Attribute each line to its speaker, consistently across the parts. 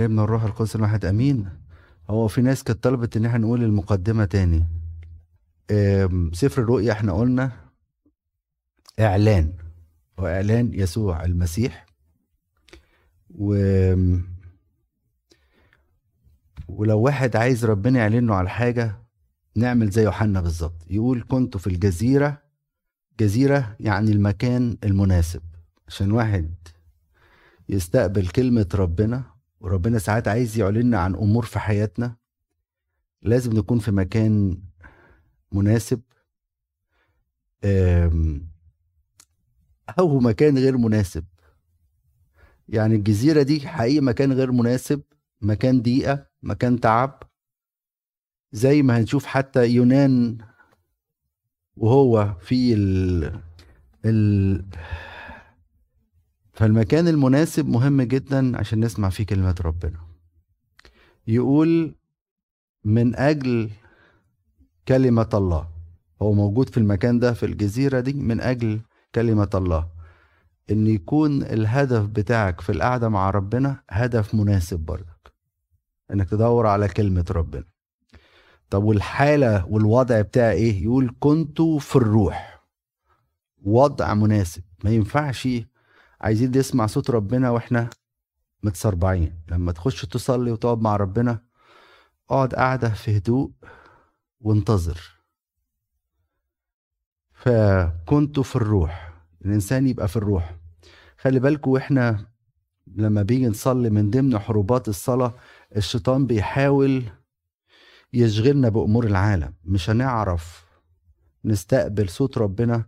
Speaker 1: ابن الروح القدس الواحد؟ أمين. هو في ناس كانت طلبت إن إحنا نقول المقدمة تاني. سفر الرؤيا إحنا قلنا إعلان وإعلان يسوع المسيح. و ولو واحد عايز ربنا يعلن له على حاجة نعمل زي يوحنا بالظبط. يقول كنت في الجزيرة. جزيرة يعني المكان المناسب عشان واحد يستقبل كلمة ربنا. وربنا ساعات عايز يعلننا عن أمور في حياتنا لازم نكون في مكان مناسب أو مكان غير مناسب. يعني الجزيرة دي حقيقي مكان غير مناسب مكان ضيقة مكان تعب زي ما هنشوف حتى يونان وهو في ال ال فالمكان المناسب مهم جدا عشان نسمع فيه كلمة ربنا. يقول من أجل كلمة الله هو موجود في المكان ده في الجزيرة دي من أجل كلمة الله. إن يكون الهدف بتاعك في القعدة مع ربنا هدف مناسب برضك. إنك تدور على كلمة ربنا. طب والحالة والوضع بتاعي إيه؟ يقول كنت في الروح. وضع مناسب. ما ينفعش عايزين نسمع صوت ربنا وإحنا متسربعين. لما تخش تصلي وتقعد مع ربنا اقعد قاعدة في هدوء وانتظر. فكنت في الروح. الإنسان يبقى في الروح. خلي بالكوا وإحنا لما بيجي نصلي من ضمن حروبات الصلاة الشيطان بيحاول يشغلنا بأمور العالم. مش هنعرف نستقبل صوت ربنا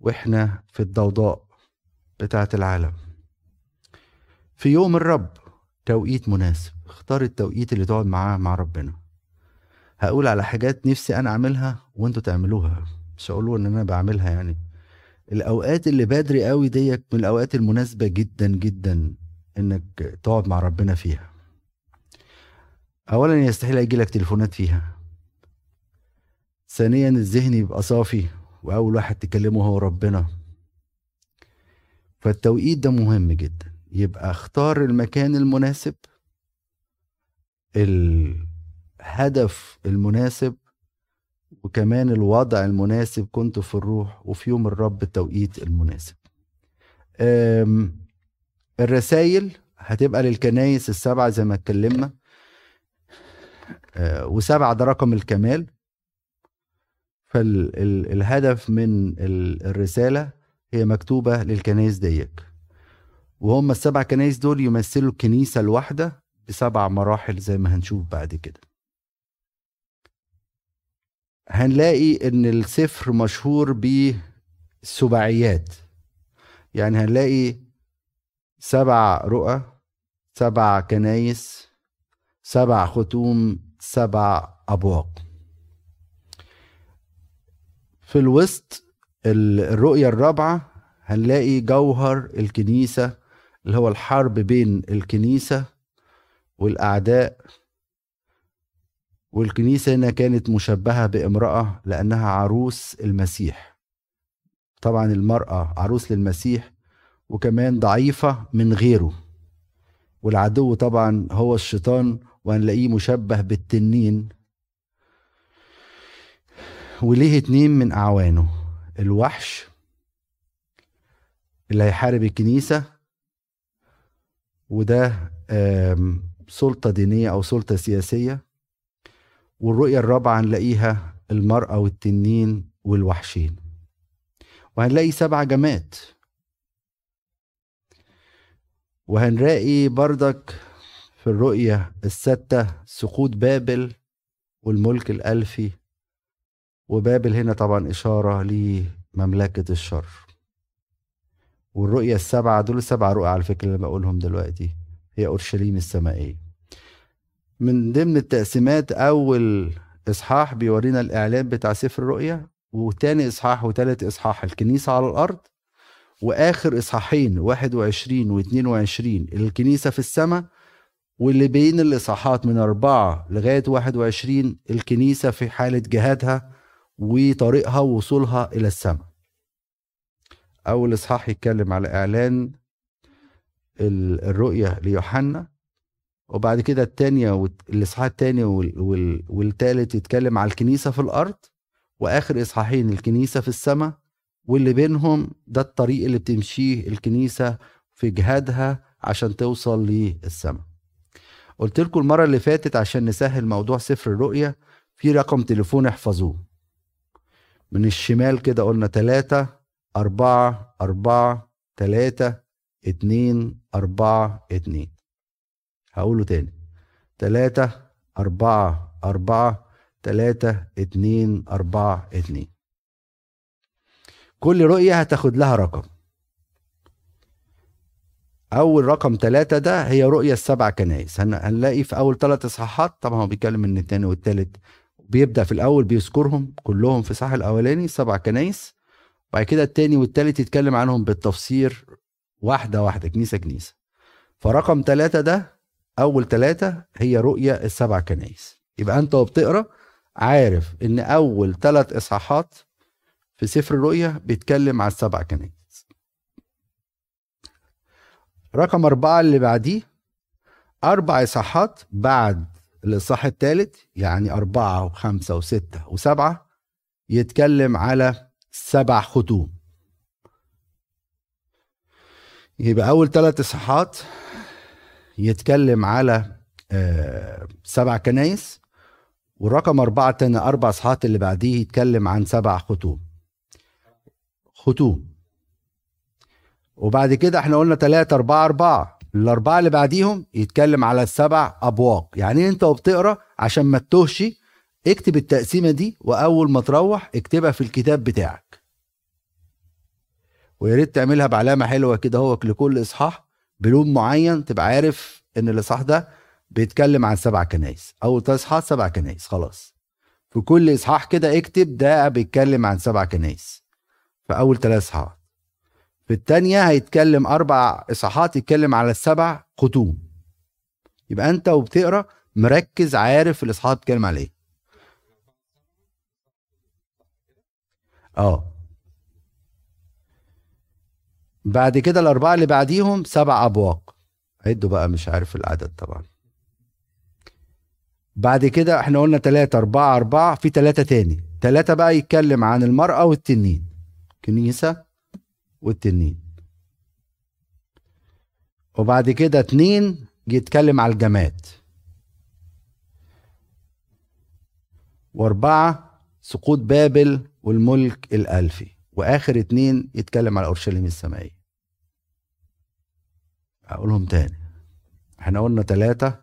Speaker 1: وإحنا في الضوضاء. بتاعة العالم. في يوم الرب توقيت مناسب. اختار التوقيت اللي تقعد معاه مع ربنا. هقول على حاجات نفسي أنا أعملها وأنتوا تعملوها. مش هقولوا إن أنا بعملها يعني. الأوقات اللي بدري قوي ديت من الأوقات المناسبة جدا جدا إنك تقعد مع ربنا فيها. اولا يستحيل يجي لك تليفونات فيها. ثانيا الذهن يبقى صافي وأول واحد تكلمه هو ربنا. فالتوقيت ده مهم جدا. يبقى اختار المكان المناسب. الهدف المناسب وكمان الوضع المناسب كنت في الروح وفي يوم الرب التوقيت المناسب. الرسائل هتبقى للكنايس السبعة زي ما اتكلمنا. أه، وسبعة ده رقم الكمال. فالهدف من ال- الرسالة هي مكتوبة للكنايس ديك. وهم السبع كنايس دول يمثلوا الكنيسة الواحدة بسبع مراحل زي ما هنشوف بعد كده. هنلاقي إن السفر مشهور بالسباعيات يعني هنلاقي سبع رؤى سبع كنايس سبع ختوم سبع أبواق. في الوسط ال- الرؤية الرابعة هنلاقي جوهر الكنيسة اللي هو الحرب بين الكنيسة والأعداء. والكنيسة هنا كانت مشبهة بامرأة لأنها عروس المسيح. طبعا المرأة عروس للمسيح وكمان ضعيفة من غيره. والعدو طبعا هو الشيطان وهنلاقيه مشبه بالتنين. وليه اتنين من أعوانه؟ الوحش اللي هيحارب الكنيسة وده آم، سلطة دينية أو سلطة سياسية والرؤية الرابعة هنلاقيها المرأة والتنين والوحشين. وهنلاقي سبع جماد. وهنلاقي بردك في الرؤية الستة سقوط بابل والملك الألفي وبابل هنا طبعا إشارة لمملكة الشر. والرؤية السبعة دول السبع رؤى على فكرة اللي بقولهم دلوقتي هي أورشليم السمائية. من ضمن التقسيمات أول إصحاح بيورينا الإعلان بتاع سفر الرؤيا وتاني إصحاح وتالت إصحاح الكنيسة على الأرض وآخر إصحاحين 21 و 22 الكنيسة في السماء واللي بين الإصحاحات من أربعة لغاية 21 الكنيسة في حالة جهادها وطريقها ووصولها إلى السماء. أول إصحاح يتكلم على إعلان ال- الرؤية ليوحنا وبعد كده التانية والاصحاح التاني والتالت يتكلم على الكنيسة في الأرض وآخر إصحاحين الكنيسة في السماء واللي بينهم ده الطريق اللي بتمشيه الكنيسة في جهادها عشان توصل للسماء. قلت لكم المرة اللي فاتت عشان نسهل موضوع سفر الرؤية في رقم تليفون احفظوه. من الشمال كده قلنا تلاتة أربعة أربعة تلاتة اتنين أربعة اتنين. هقوله تاني. تلاتة أربعة أربعة تلاتة اتنين أربعة اتنين. كل رؤية هتاخد لها رقم. أول رقم ثلاثة ده هي رؤية السبع كنايس هنلاقي في أول ثلاث إصحاحات طبعا هو بيتكلم إن الثاني والثالث بيبدأ في الأول بيذكرهم كلهم في الإصحاح الأولاني سبع كنايس بعد كده الثاني والثالث يتكلم عنهم بالتفسير واحدة واحدة كنيسة كنيسة. فرقم ثلاثة ده أول ثلاثة هي رؤية السبع كنايس يبقى أنت وبتقرأ عارف إن أول ثلاث إصحاحات في سفر الرؤيا بيتكلم على السبع كنائس. رقم أربعة اللي بعديه أربع إصحاحات بعد الإصحاح الثالث يعني أربعة وخمسة وستة وسبعة يتكلم على سبع ختوم. يبقى أول ثلاث إصحاحات يتكلم على آه، سبع كنايس والرقم أربعة تاني أربع إصحاحات اللي بعديه يتكلم عن سبع ختوم. ختوم. وبعد كده إحنا قلنا تلاتة أربعة أربعة. الأربعة اللي بعديهم يتكلم على السبع أبواق. يعني أنت وبتقرأ عشان ما تتوهش؟ اكتب التقسيمة دي وأول ما تروح اكتبها في الكتاب بتاعك. ويا ريت تعملها بعلامة حلوة كده هو لكل إصحاح بلون معين تبقى عارف إن الإصحاح ده بيتكلم عن سبع كنايس أول إصحاح سبع كنايس خلاص. في كل إصحاح كده اكتب ده بيتكلم عن سبع كنايس في أول ثلاث اصحاحات في الثانية هيتكلم أربع إصحاحات يتكلم على السبع ختوم. يبقى أنت وبتقرأ مركز عارف الاصحاحات بتتكلم على إيه آه. بعد كده الأربعة اللي بعديهم سبع أبواق. عدوا بقى مش عارف العدد طبعا. بعد كده إحنا قلنا تلاتة أربعة أربعة في تلاتة تاني. تلاتة بقى يتكلم عن المرأة والتنين. كنيسة والتنين. وبعد كده اتنين يتكلم على الجماد. واربعة سقوط بابل والملك الألفي. وآخر اتنين يتكلم على أورشليم السمائية أقولهم تاني. إحنا قلنا تلاتة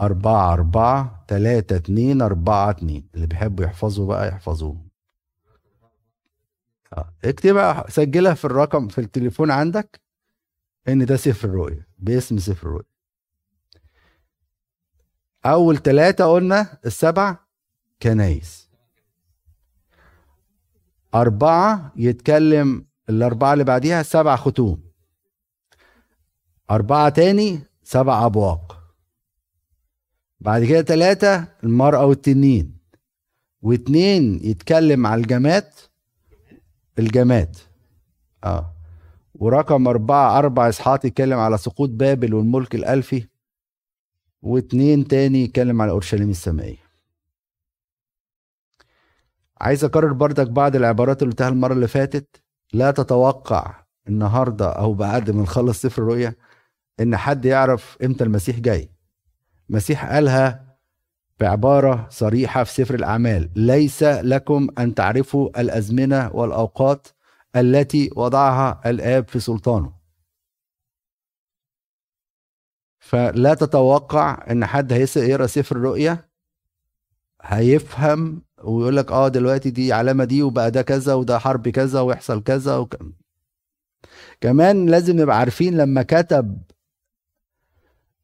Speaker 1: أربعة أربعة تلاتة اتنين أربعة اتنين. اللي بيحبوا يحفظوا بقى يحفظوهم. اكتبها سجلها في الرقم في التليفون عندك إن ده سفر الرؤيا باسم سفر الرؤيا أول ثلاثة قلنا السبع كنايس. أربعة يتكلم الأربعة اللي بعديها سبع ختوم. أربعة تاني سبع أبواق. بعد كده ثلاثة المرأة والتنين. واتنين يتكلم على الجماد الجماد. آه. ورقم أربعة أربع إصحاحات يتكلم على سقوط بابل والملك الألفي واتنين تاني يتكلم على أورشليم السمائية عايز أكرر بردك بعض العبارات اللي قلتها المرة اللي فاتت. لا تتوقع النهاردة أو بعد ما نخلص سفر الرؤيا إن حد يعرف إمتى المسيح جاي. المسيح قالها بعبارة صريحة في سفر الأعمال. ليس لكم أن تعرفوا الأزمنة والأوقات التي وضعها الآب في سلطانه. فلا تتوقع إن حد هيقرا سفر الرؤيا هيفهم ويقول لك آه دلوقتي دي علامة دي وبقى ده كذا وده حرب كذا ويحصل كذا وك... كمان لازم نبقى عارفين لما كتب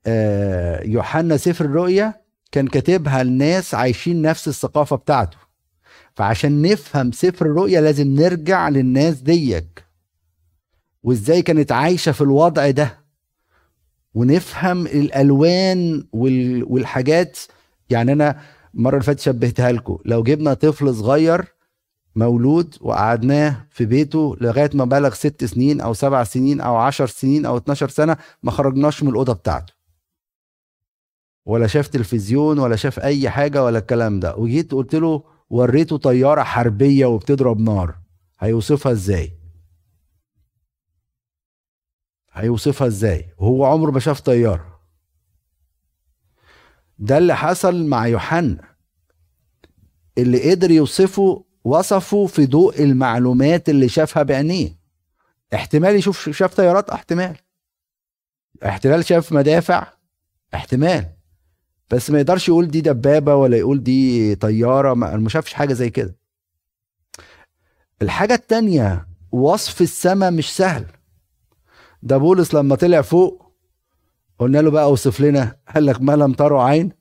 Speaker 1: آه، يوحنا سفر الرؤيا كان كاتبها لناس عايشين نفس الثقافة بتاعته. فعشان نفهم سفر الرؤيا لازم نرجع للناس ديك. وازاي كانت عايشة في الوضع ده. ونفهم الألوان والحاجات. يعني أنا المرة اللي فاتت شبهتها لكم. لو جبنا طفل صغير مولود وقعدناه في بيته لغاية ما بلغ ست سنين أو سبع سنين أو عشر سنين أو 12 سنة ما خرجناش من الأوضة بتاعته. ولا شاف تلفزيون ولا شاف أي حاجة ولا الكلام ده. وجيت قلت له وريته طيارة حربية وبتضرب نار. هيوصفها إزاي؟ هيوصفها إزاي؟ وهو عمره ما شاف طيارة. ده اللي حصل مع يوحنا. اللي قدر يوصفه وصفه في ضوء المعلومات اللي شافها بعينيه. احتمال يشوف شاف طيارات؟ احتمال. احتمال شاف مدافع؟ احتمال. بس ما يقدرش يقول دي دبابة ولا يقول دي طيارة ما شافش حاجة زي كده. الحاجة التانية وصف السماء مش سهل. ده بولس لما طلع فوق قلنا له بقى اوصف لنا قال لك ما لم تروا عين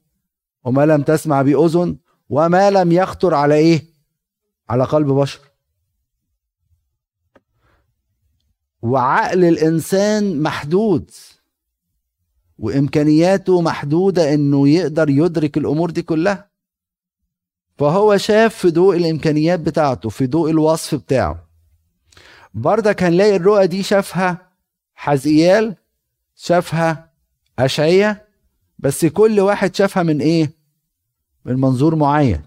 Speaker 1: وما لم تسمع بأذن وما لم يخطر على إيه؟ على قلب بشر. وعقل الإنسان محدود. وإمكانياته محدودة إنه يقدر يدرك الأمور دي كلها. فهو شاف في ضوء الإمكانيات بتاعته في ضوء الوصف بتاعه. بردك هنلاقي الرؤى دي شافها حزقيال شافها أشعية بس كل واحد شافها من إيه؟ من منظور معين.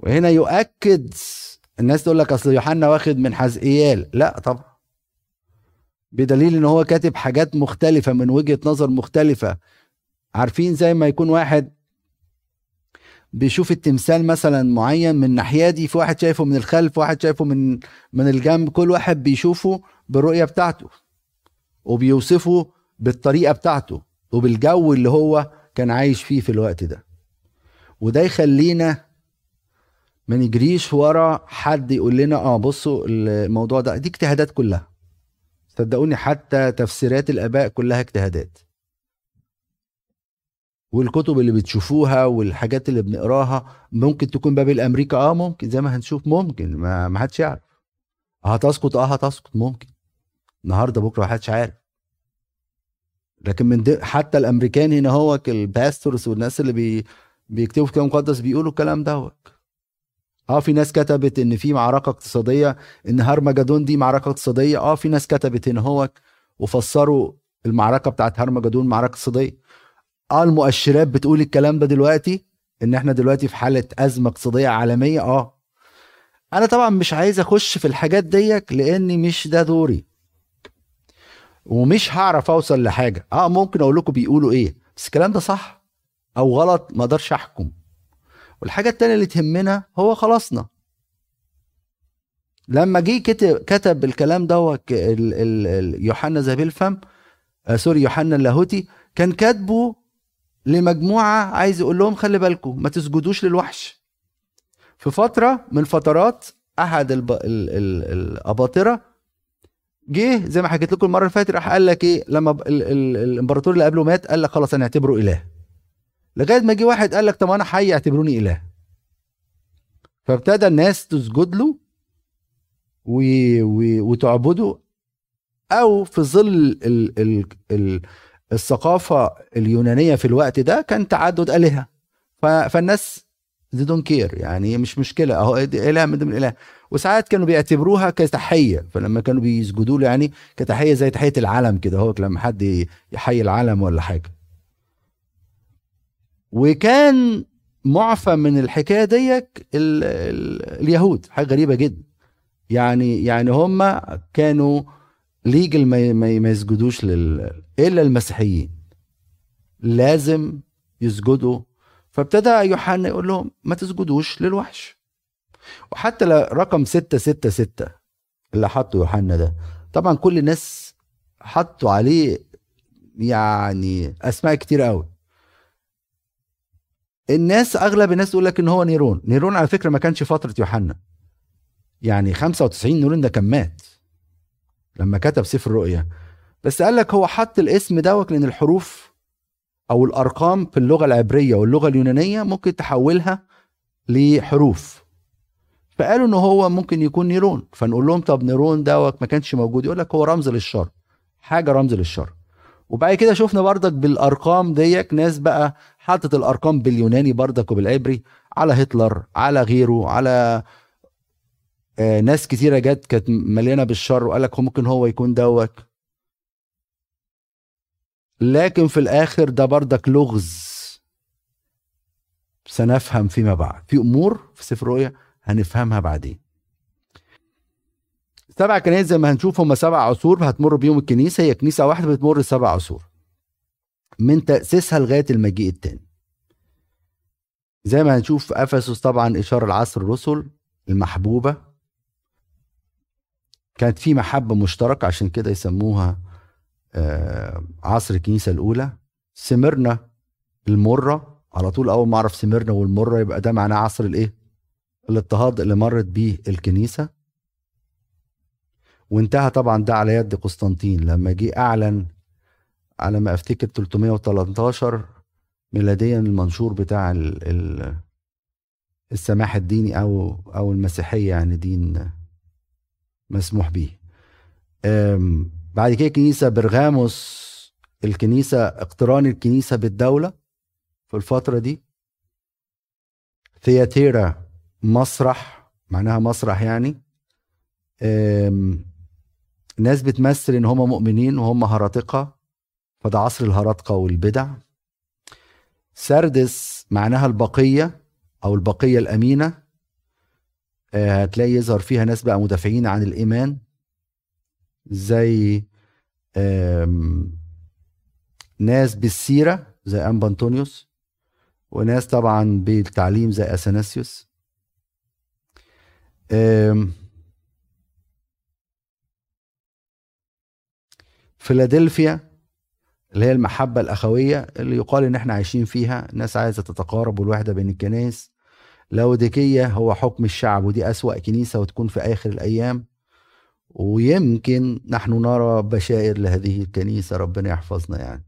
Speaker 1: وهنا يؤكد الناس تقول لك أصل يوحنا واخد من حزقيال. لا طبعا. بدليل إن هو كاتب حاجات مختلفة من وجهة نظر مختلفة. عارفين زي ما يكون واحد بيشوف التمثال مثلا معين من ناحيه دي في واحد شايفه من الخلف واحد شايفه من من الجنب كل واحد بيشوفه بالرؤية بتاعته وبيوصفه بالطريقة بتاعته وبالجو اللي هو كان عايش فيه في الوقت ده. وده يخلينا ما نجريش ورا حد يقول لنا آه بصوا الموضوع ده. دي اجتهادات كلها. صدقوني حتى تفسيرات الآباء كلها اجتهادات. والكتب اللي بتشوفوها والحاجات اللي بنقراها ممكن تكون بابل أمريكا آه ممكن. زي ما هنشوف ممكن. ما, ما حدش يعرف. هتسقط؟ آه هتسقط. ممكن. النهارده بكرة ما حدش عارف. لكن من حتى الأمريكان هنا هو ال pastors والناس اللي بي بيكتبوا في الكتاب المقدس بيقولوا الكلام دوت. آه في ناس كتبت إن في معركة اقتصادية إن هرمجدون دي معركة اقتصادية. آه في ناس كتبت هنا هو وفسروا المعركة بتاعت هرمجدون معركة اقتصادية. آه المؤشرات بتقول الكلام ده دلوقتي إن إحنا دلوقتي في حالة أزمة اقتصادية عالمية. آه. أنا طبعا مش عايز أخش في الحاجات ديك لأني مش ده دوري. ومش هعرف أوصل لحاجة. آه ممكن أقول لكم بيقولوا إيه بس الكلام ده صح أو غلط ما أقدرش أحكم. والحاجة التانية اللي تهمنا هو خلاصنا. لما جه كتب كتب الكلام دوت يوحنا ذهبي الفم آه سوري يوحنا اللاهوتي كان كاتبه لمجموعة عايز يقول لهم خلي بالكم ما تسجدوش للوحش. في فترة من فترات أحد الب... ال... ال... الأباطرة جه زي ما حكيت لكم المرة اللي فاتت راح قال لك إيه لما ال... ال... الإمبراطور اللي قبله مات قال لك خلاص أنا أعتبره إله. لغاية ما جه واحد قال لك طب أنا حي اعتبروني إله. فابتدى الناس تسجد له و... و... وتعبده أو في ظل ال... ال... ال... الثقافة اليونانية في الوقت ده كان تعدد آلهة. فالناس دي دون كير يعني مش مشكلة. أهو إله من ضمن الإله. وساعات كانوا بيعتبروها كتحية. فلما كانوا بيسجدوا له يعني كتحية زي تحية العلم كده. هو لما حد يحيي العلم ولا حاجة. وكان معفى من الحكاية ديك ال ال اليهود حاجة غريبة جدا. يعني يعني هم كانوا ليجل ما, ما يسجدوش لل إلا المسيحيين. لازم يسجدوا. فابتدى يوحنا يقول لهم ما تسجدوش للوحش. وحتى رقم 666 اللي حطه يوحنا ده. طبعا كل الناس حطوا عليه يعني أسماء كتير قوي. الناس أغلب الناس تقول لك إن هو نيرون. نيرون على فكرة ما كانش فترة يوحنا. يعني 95 نيرون ده كان مات لما كتب سفر الرؤيا. بس قال لك هو حط الاسم دوت لأن الحروف أو الأرقام في اللغة العبرية واللغة اليونانية ممكن تحولها لحروف. فقالوا إن هو ممكن يكون نيرون. فنقول لهم طب نيرون دوت ما كانش موجود. يقول لك هو رمز للشر. حاجة رمز للشر. وبعد كده شفنا بردك بالأرقام ديك. ناس بقى حاطط الأرقام باليوناني بردك وبالعبري على هتلر على غيره على آه ناس كتيرة جت كانت مليانة بالشر وقال لك ممكن هو يكون دوت لكن في الآخر ده بردك لغز. سنفهم فيما بعد. في أمور في سفر الرؤيا هنفهمها بعدين. سبع كنائس زي ما هنشوف هم سبع عصور هتمر بيهم الكنيسة هي كنيسة واحدة بتمر سبع عصور. من تأسيسها لغاية المجيء الثاني زي ما هنشوف في أفسس طبعا إشارة العصر الرسل المحبوبة. كانت في محبة مشتركة عشان كده يسموها آه، عصر الكنيسة الأولى. سمرنا المرة على طول أول ما أعرف سمرنا والمرة يبقى ده معناه عصر الإيه؟ الاضطهاد اللي مرت بيه الكنيسة. وانتهى طبعا ده على يد قسطنطين. لما جه أعلن على ما أفتكر 313 ميلاديا المنشور بتاع السماح الديني أو أو المسيحية يعني دين مسموح به. بعد كده كنيسة برغاموس الكنيسة اقتران الكنيسة بالدولة في الفترة دي. ثياتيرا مسرح معناها مسرح يعني. ناس بتمثل إن هم مؤمنين وهم هرطقه فده عصر الهرطقه والبدع. سردس معناها البقية أو البقية الأمينة. آه، هتلاقي يظهر فيها ناس بقى مدافعين عن الإيمان زي ناس بالسيرة زي انبا انطونيوس وناس طبعا بالتعليم زي اثناسيوس فيلادلفيا اللي هي المحبة الأخوية اللي يقال إن إحنا عايشين فيها الناس عايزة تتقارب والوحدة بين الكنائس. لاوديكية هو حكم الشعب ودي أسوأ كنيسة وتكون في آخر الأيام. ويمكن نحن نرى بشائر لهذه الكنيسة ربنا يحفظنا يعني.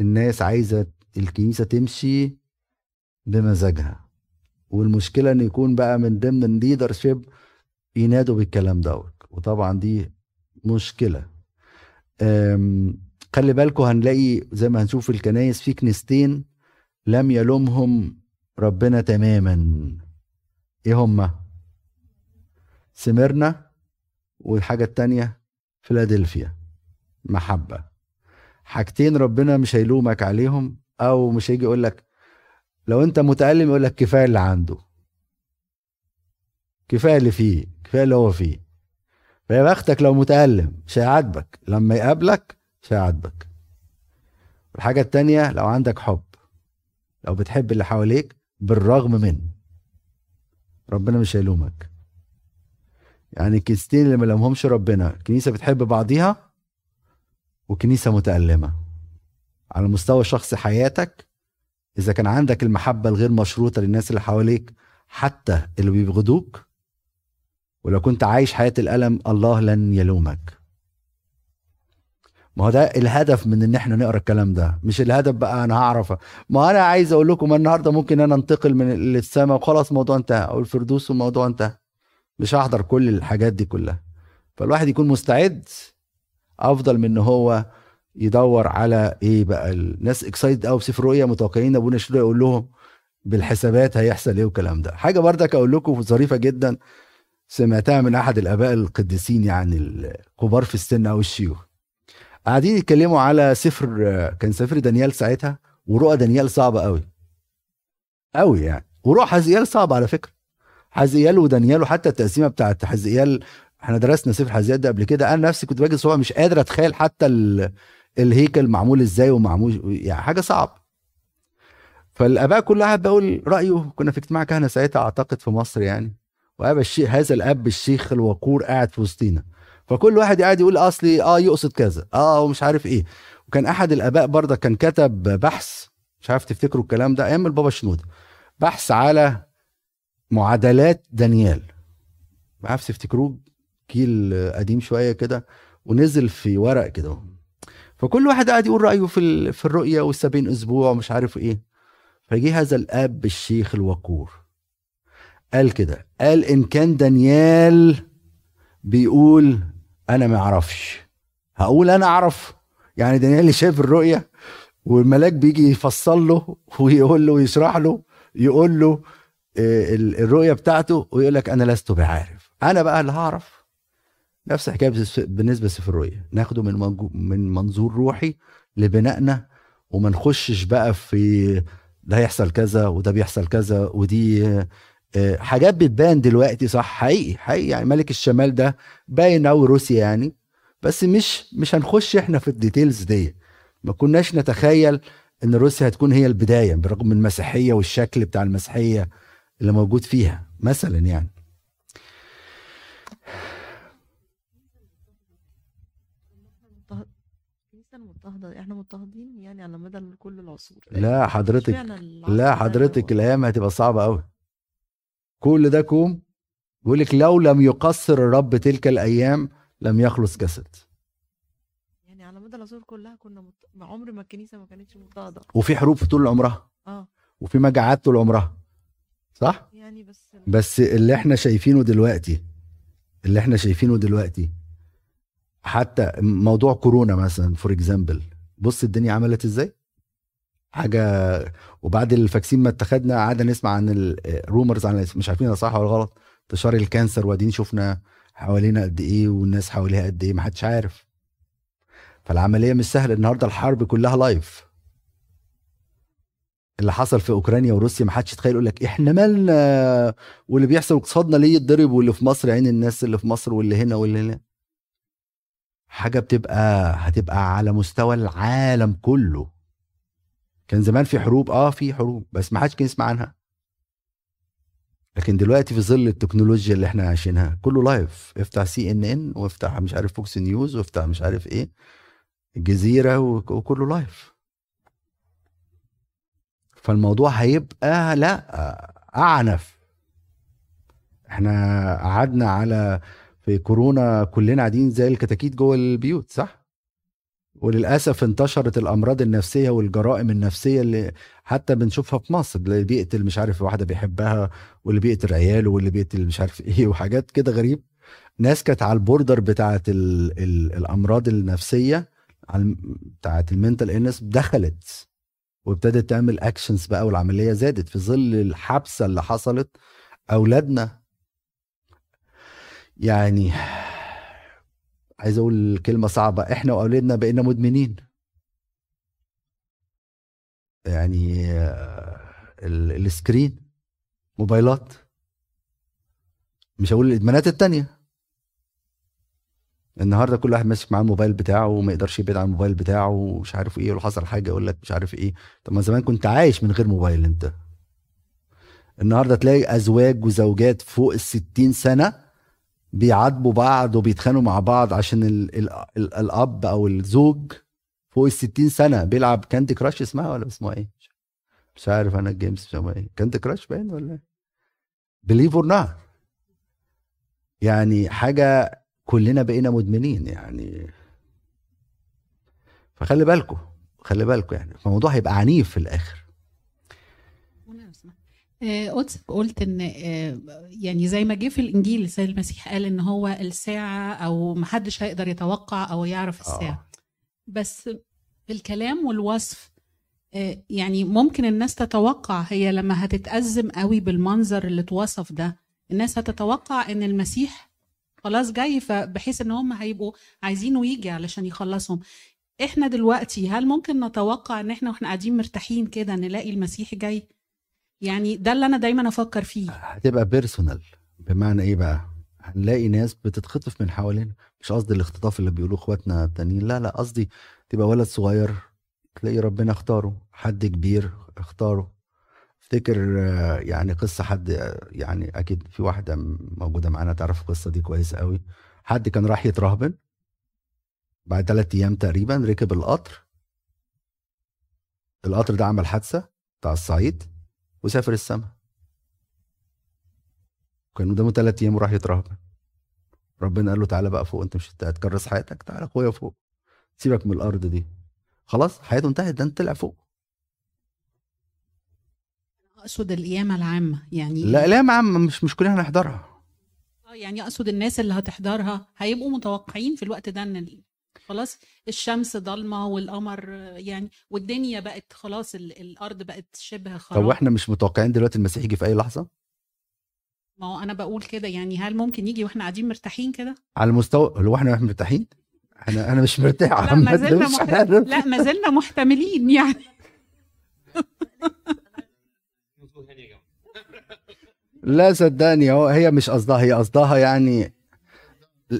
Speaker 1: الناس عايزة الكنيسة تمشي بمزاجها. والمشكلة إن يكون بقى من ضمن ال leadership ينادوا بالكلام دوت. وطبعا دي مشكلة. خلي بالكم هنلاقي زي ما هنشوف في الكنايس في كنيستين لم يلومهم ربنا تماما. إيه هما سمرنا والحاجة التانية فيلادلفيا. محبة. حاجتين ربنا مش هيلومك عليهم أو مش هيجي يقول لك لو أنت متألم يقول لك كفاية اللي عنده. كفاية اللي فيه كفاية اللي هو فيه. فيا بختك لو متألم مش هيعاتبك. لما يقابلك مش هيعاتبك. الحاجة التانية لو عندك حب لو بتحب اللي حواليك بالرغم من. ربنا مش هيلومك. يعني الكنيستين اللي ما ربنا كنيسة بتحب بعضيها وكنيسة متألمة. على مستوى شخص حياتك إذا كان عندك المحبة الغير مشروطة للناس اللي حواليك حتى اللي بيبغضوك ولو كنت عايش حياة الألم الله لن يلومك. ما هو ده الهدف من إن إحنا نقرأ الكلام ده مش الهدف بقى أنا هعرف. ما أنا عايز أقول لكم النهارده ممكن أنا أنتقل من للسماء وخلاص الموضوع انتهى أو الفردوس والموضوع انتهى. مش هحضر كل الحاجات دي كلها. فالواحد يكون مستعد أفضل من إن هو يدور على إيه بقى الناس اكسايد قوي بسفر رؤيا متوقعين ابونا شنو يقول لهم بالحسابات هيحصل إيه والكلام ده. حاجة بردك أقول لكم ظريفة جدا سمعتها من أحد الآباء القديسين يعني الكبار في السن أو الشيوخ. قاعدين يتكلموا على سفر كان سفر دانيال ساعتها ورؤى دانيال صعبة قوي قوي يعني. ورؤى حزيال صعبة على فكرة. حزيال ودانيال وحتى التقسيمة بتاعت حزيال إحنا درسنا سفر حزيال ده قبل كده. أنا نفسي كنت باجي صعب مش قادر أتخيل حتى الهيكل معمول إزاي ومعمول يعني حاجة صعب فالآباء كل واحد بقول رأيه. كنا في اجتماع كهنة ساعتها أعتقد في مصر يعني. وابا الشيخ هذا الأب الشيخ الوقور قاعد في وسطينا. فكل واحد قاعد يقول أصلي آه يقصد كذا آه ومش عارف إيه. وكان أحد الأباء برضه كان كتب بحث مش عارف تفتكروا الكلام ده أيام البابا شنودة. بحث على معادلات دانيال. عارف تفتكروه؟ جيل قديم شوية كده ونزل في ورق كده فكل واحد قاعد يقول رأيه في في الرؤية والسبعين أسبوع ومش عارف إيه. فجي هذا الأب الشيخ الوقور. قال كده. قال إن كان دانيال بيقول أنا ما أعرفش. هقول أنا أعرف. يعني دانيال اللي شايف الرؤية والملاك بيجي يفصل له ويقول له ويشرح له يقول له آه، الرؤية بتاعته ويقول لك أنا لست بعارف. أنا بقى اللي هعرف. نفس الحكاية بالنسبة لسفر الرؤية. ناخده من من منظور روحي لبنائنا وما نخشش بقى في ده هيحصل كذا وده بيحصل كذا ودي حاجات بتبان دلوقتي صح؟ حقيقي حقيقي. يعني ملك الشمال ده باين قوي روسيا يعني. بس مش مش هنخش إحنا في الديتيلز دي. ما كناش نتخيل إن روسيا هتكون هي البداية برغم المسيحية والشكل بتاع المسيحية اللي موجود فيها مثلا يعني.
Speaker 2: إحنا مضطهدين يعني على مدى كل العصور.
Speaker 1: لا حضرتك لا حضرتك الأيام هتبقى صعبة قوي كل ده كوم؟ بيقول لك لو لم يقصر الرب تلك الأيام لم يخلص جسد.
Speaker 2: يعني على مدى العصور كلها كنا مت... عمر ما الكنيسة ما كانتش مضطهده
Speaker 1: وفي حروب في طول عمرها.
Speaker 2: آه.
Speaker 1: وفي مجاعات طول عمرها. صح؟
Speaker 2: يعني بس
Speaker 1: بس اللي إحنا شايفينه دلوقتي اللي إحنا شايفينه دلوقتي حتى موضوع كورونا مثلا for example بص الدنيا عملت إزاي؟ حاجة. وبعد ال vaccine ما اتخذنا قعدنا نسمع عن ال rumors عن مش عارفين صح ولا غلط. انتشار ال cancer وبعدين شفنا حوالينا قد إيه والناس حواليها قد إيه ما حدش عارف. فالعملية مش سهلة. النهارده الحرب كلها لايف اللي حصل في أوكرانيا وروسيا ما حدش يتخيل يقول لك إحنا مالنا؟ واللي بيحصل اقتصادنا ليه يتضرب؟ واللي في مصر عين الناس اللي في مصر واللي هنا واللي هنا. حاجة بتبقى هتبقى على مستوى العالم كله. كان زمان في حروب آه في حروب بس ما حدش كان يسمع عنها. لكن دلوقتي في ظل التكنولوجيا اللي إحنا عايشينها كله live افتح CNN وافتح مش عارف Fox News وافتح مش عارف إيه. الجزيرة وكله live فالموضوع هيبقى لا أعنف. إحنا قعدنا على في كورونا كلنا قاعدين زي الكتاكيت جوه البيوت صح؟ وللأسف انتشرت الأمراض النفسية والجرائم النفسية اللي حتى بنشوفها في مصر اللي بيقتل مش عارف واحدة بيحبها واللي بيقتل عياله واللي بيقتل مش عارف إيه وحاجات كده غريب. ناس كانت على ال border بتاعه ال ال الأمراض النفسية بتاعه ال mental illness دخلت وابتدت تعمل actions بقى والعملية زادت في ظل الحبسة اللي حصلت أولادنا. يعني عايز أقول كلمة صعبة. إحنا وأولادنا بقينا مدمنين. يعني السكرين موبايلات. مش هقول الإدمانات التانية. النهارده كل واحد ماسك معاه الموبايل بتاعه وما يقدرش يبعد عن الموبايل بتاعه ومش عارف إيه ولو حصل حاجة يقول لك مش عارف إيه. طب ما زمان كنت عايش من غير موبايل أنت. النهارده تلاقي أزواج وزوجات فوق ال سنة بيعاتبوا بعض وبيتخانقوا مع بعض عشان ال ال ال الأب أو الزوج فوق ال 60 سنة بيلعب Candy Crush اسمها ولا اسمها إيه؟ مش عارف أنا ال games اسمها إيه؟ Candy Crush باين ولا إيه؟ believe or يعني حاجة كلنا بقينا مدمنين يعني فخلي بالكم خلي بالكم يعني الموضوع هيبقى عنيف في الآخر
Speaker 3: قدس آه، قلت إن آه، يعني زي ما جه في الإنجيل السيد المسيح قال إن هو الساعة أو محدش هيقدر يتوقع أو يعرف الساعة. آه. بس الكلام والوصف آه، يعني ممكن الناس تتوقع هي لما هتتأزم قوي بالمنظر اللي اتوصف ده الناس هتتوقع إن المسيح خلاص جاي فبحيث إن هم هيبقوا عايزينه يجي علشان يخلصهم. إحنا دلوقتي هل ممكن نتوقع إن إحنا وإحنا قاعدين مرتاحين كده نلاقي المسيح جاي؟ يعني ده اللي أنا دايما أفكر فيه.
Speaker 1: هتبقى بيرسونال بمعنى إيه بقى؟ هنلاقي ناس بتتخطف من حوالينا. مش قصدي الاختطاف اللي بيقولوه إخواتنا التانيين. لا لا قصدي تبقى ولد صغير تلاقي ربنا اختاره. حد كبير اختاره. افتكر يعني قصة حد يعني أكيد في واحدة موجودة معانا تعرف القصة دي كويس قوي. حد كان راح يترهبن. بعد ثلاث أيام تقريبا ركب القطر. القطر ده عمل حادثة بتاع الصعيد. وسافر السماء كان قدامه ثلاث أيام وراح يترهب. ربنا قال له تعالى بقى فوق أنت مش هتكرس حياتك تعالى أخويا فوق. سيبك من الأرض دي. خلاص حياته انتهت ده انت طلع فوق.
Speaker 3: أقصد القيامة العامة يعني
Speaker 1: لا القيامة عامة مش مش كلنا هنحضرها.
Speaker 3: آه يعني أقصد الناس اللي هتحضرها هيبقوا متوقعين في الوقت ده إن خلاص الشمس ضلمة والقمر يعني والدنيا بقت خلاص الأرض بقت شبه
Speaker 1: خراب طب وإحنا مش متوقعين دلوقتي المسيح يجي في أي لحظة؟
Speaker 3: ما هو أنا بقول كده يعني هل ممكن يجي وإحنا قاعدين مرتاحين كده؟
Speaker 1: على المستوى هو إحنا مرتاحين؟ أنا أنا مش مرتاح
Speaker 3: لا ما زلنا
Speaker 1: مش
Speaker 3: محت...
Speaker 1: عارف.
Speaker 3: لا ما زلنا محتملين يعني.
Speaker 1: لا صدقني هو هي مش قصدها هي قصدها يعني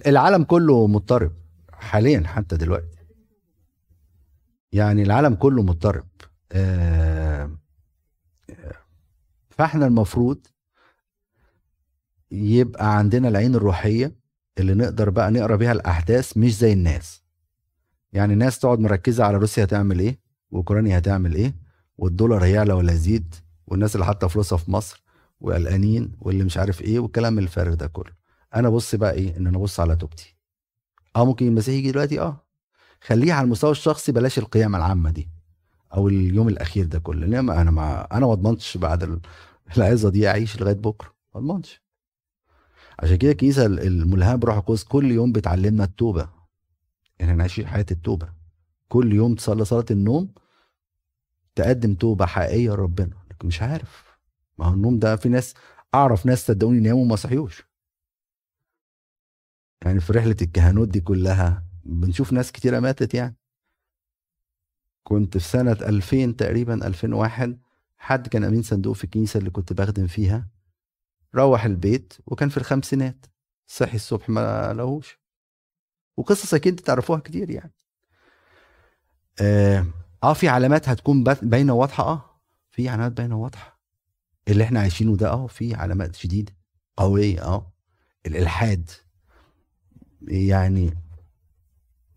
Speaker 1: العالم كله مضطرب. حاليا حتى دلوقتي. يعني العالم كله مضطرب. آه، آه، فاحنا المفروض يبقى عندنا العين الروحية اللي نقدر بقى نقرأ بيها الأحداث مش زي الناس. يعني الناس تقعد مركزة على روسيا هتعمل إيه وأوكرانيا هتعمل إيه والدولار هيعلى ولا يزيد والناس اللي حاطة فلوسها في مصر وقلقانين واللي مش عارف إيه والكلام الفارغ ده كله. أنا بص بقى إيه إن أنا ابص على توبتي. آه ممكن المسيح يجي دلوقتي؟ آه. خليها على المستوى الشخصي بلاش القيامه العامة دي أو اليوم الأخير ده كله. لأن ما- أنا ما أنا ما اضمنش بعد ال- العظة دي أعيش لغاية بكرة. ما اضمنش عشان كده الكنيسة الملهمه بروح القدس كل يوم بتعلمنا التوبة. إحنا نعيش حياة التوبة. كل يوم تصلي صلاة النوم تقدم توبة حقيقية لربنا. مش عارف. ما هو النوم ده في ناس أعرف ناس صدقوني ناموا وما صحيوش. يعني في رحلة الكهنوت دي كلها بنشوف ناس كتيرة ماتت يعني. كنت في سنة 2000 تقريبا 2001 حد كان أمين صندوق في الكنيسة اللي كنت بخدم فيها روح البيت وكان في الخمسينات صحي الصبح ما لهوش وقصص أكيد تعرفوها كتير يعني. آه, آه في علامات هتكون باينة واضحة آه في علامات باينة واضحة. اللي إحنا عايشينه ده آه في علامات شديدة قوية آه الإلحاد. يعني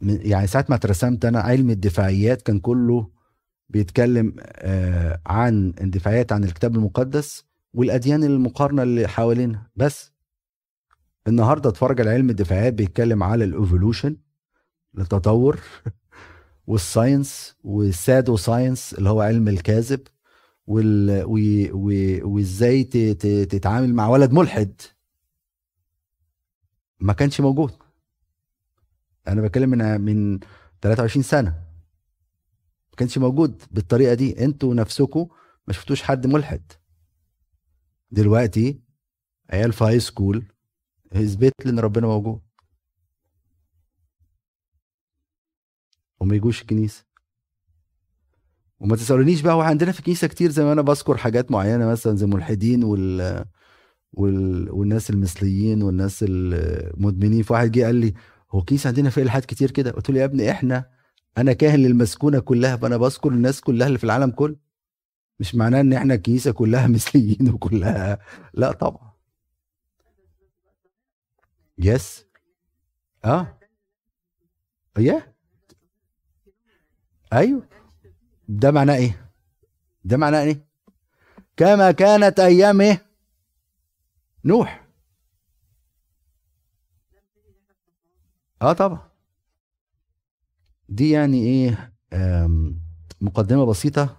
Speaker 1: يعني ساعة ما اترسمت أنا علم الدفاعيات كان كله بيتكلم آه عن الدفاعيات عن الكتاب المقدس والأديان المقارنة اللي حوالينا بس النهارده اتفرج على علم الدفاعيات بيتكلم على ال evolution التطور وال science وال pseudo science اللي هو علم الكاذب. وإزاي. تتعامل مع ولد ملحد ما كانش موجود أنا بتكلم من من 23 سنة. ما كانش موجود بالطريقة دي. أنتوا نفسكم ما شفتوش حد ملحد. دلوقتي عيال في هاي سكول اثبت لي ان ربنا موجود. وما يجوش الكنيسة. وما تسألونيش بقى هو عندنا في الكنيسة كتير زي ما أنا بذكر حاجات معينة مثلا زي الملحدين وال وال... والناس المثليين والناس المدمنين. في واحد جه قال لي هو الكنيسه عندنا فيها إلحاد كتير كده؟ قلت له يا ابني إحنا أنا كاهن للمسكونة كلها فأنا بذكر الناس كلها اللي في العالم كله. مش معناه إن إحنا الكنيسة كلها مثليين وكلها لا طبعا. يس آه. يا أيوه. ده معناه إيه؟ ده معناه إيه؟ كما كانت أيام إيه نوح. آه طبعا. دي يعني إيه مقدمة بسيطة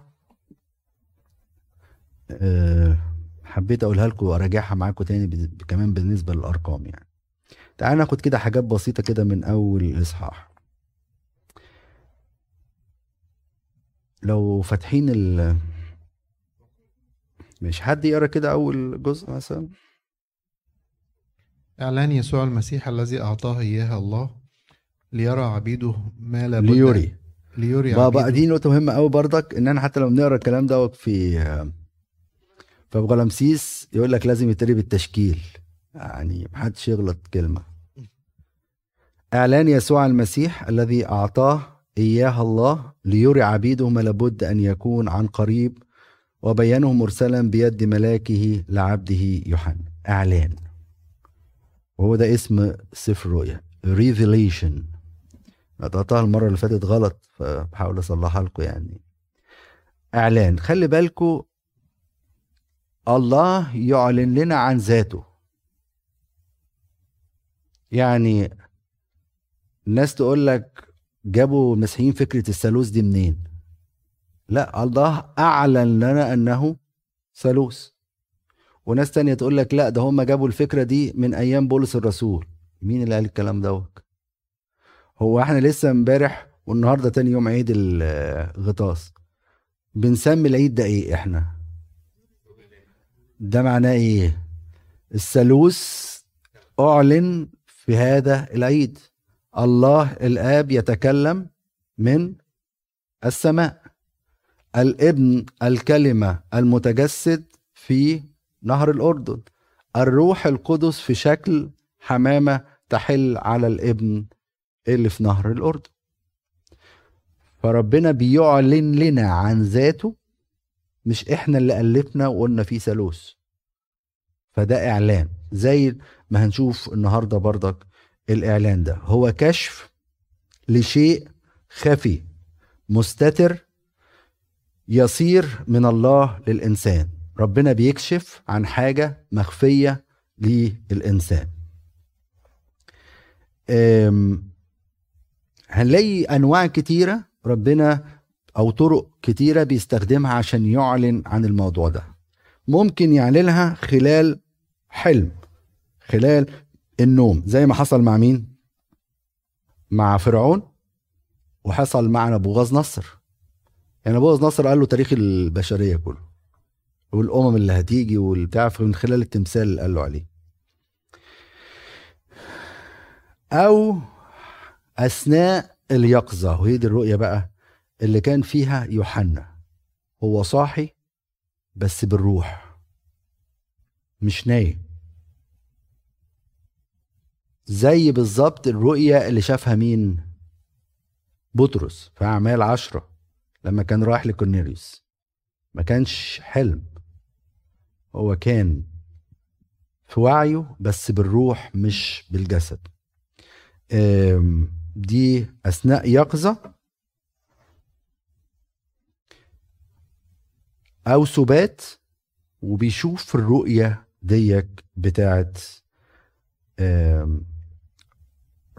Speaker 1: آه، حبيت أقولها لكم وأراجعها معاكم تاني كمان بالنسبة للأرقام يعني. تعالوا ناخد كده حاجات بسيطة كده من أول الاصحاح لو فاتحين ال مش حد يقرأ كده أول جزء مثلا؟
Speaker 4: إعلان يسوع المسيح الذي أعطاه إياه الله ليرى عبيده ما لابد
Speaker 1: ليوري
Speaker 4: ليوري
Speaker 1: بقى, بقى
Speaker 4: عبيده.
Speaker 1: دي نقطة مهمة قوي برضك إن أنا حتى لو بنقرأ الكلام دوت في في أبو غلامسيس يقول لك لازم يتقري بالتشكيل. يعني محدش يغلط كلمة. اعلان يسوع المسيح الذي أعطاه إياه الله ليري عبيده ما لابد أن يكون عن قريب وبينه مرسلا بيد ملاكه لعبده يوحنا. اعلان. وهو ده اسم سفر الرؤيا Revelation نطقتها المرة اللي فاتت غلط فبحاول أصلحها لكم يعني. إعلان خلي بالكم الله يعلن لنا عن ذاته. يعني الناس تقول لك جابوا المسيحيين فكرة الثالوث دي منين؟ لا الله أعلن لنا أنه ثالوث. وناس تانية تقول لك لا ده هم جابوا الفكرة دي من أيام بولس الرسول. مين اللي قال الكلام دوت؟ هو إحنا لسه امبارح والنهاردة تاني يوم عيد الغطاس. بنسمي العيد ده إيه إحنا؟ ده معناه إيه؟ الثالوث أعلن في هذا العيد. الله الآب يتكلم من السماء. الابن الكلمة المتجسد في نهر الأردن. الروح القدس في شكل حمامة تحل على الابن اللي في نهر الأردن. فربنا بيعلن لنا عن ذاته مش إحنا اللي ألفنا وقلنا فيه ثالوث. فده إعلان. زي ما هنشوف النهارده برضك الإعلان ده. هو كشف لشيء خفي مستتر يصير من الله للإنسان. ربنا بيكشف عن حاجة مخفية للإنسان. أم، هنلاقي أنواع كتيرة ربنا أو طرق كتيرة بيستخدمها عشان يعلن عن الموضوع ده. ممكن يعلنها خلال حلم خلال النوم. زي ما حصل مع مين؟ مع فرعون وحصل مع نبوغاز نصر. يعني نبوغاز نصر قال له تاريخ البشرية كله. والأمم اللي هتيجي والبتاع من خلال التمثال اللي قال له عليه. أو أثناء اليقظة وهي دي الرؤية بقى اللي كان فيها يوحنا. هو صاحي بس بالروح مش نايم. زي بالظبط الرؤية اللي شافها مين؟ بطرس في أعمال عشرة لما كان رايح لكورنيليوس. ما كانش حلم. هو كان في وعيه بس بالروح مش بالجسد. دي أثناء يقظة. أو سبات وبيشوف الرؤية ديك بتاعت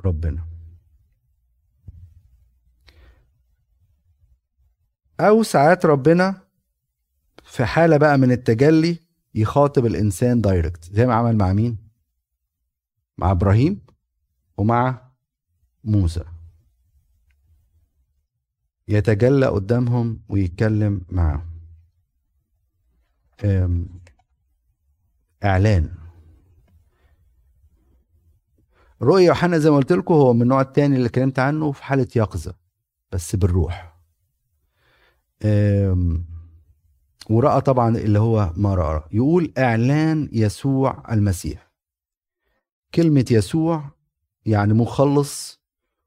Speaker 1: ربنا. أو ساعات ربنا في حالة بقى من التجلي يخاطب الإنسان دايركت زي ما عمل مع مين؟ مع إبراهيم ومع موسى. يتجلى قدامهم ويتكلم معاهم. إعلان. رؤيا يوحنا زي ما قلت لكم هو من النوع التاني اللي اتكلمت عنه في حالة يقظة بس بالروح. آم، ورأى طبعا اللي هو ما رأى. يقول إعلان يسوع المسيح. كلمة يسوع يعني مخلص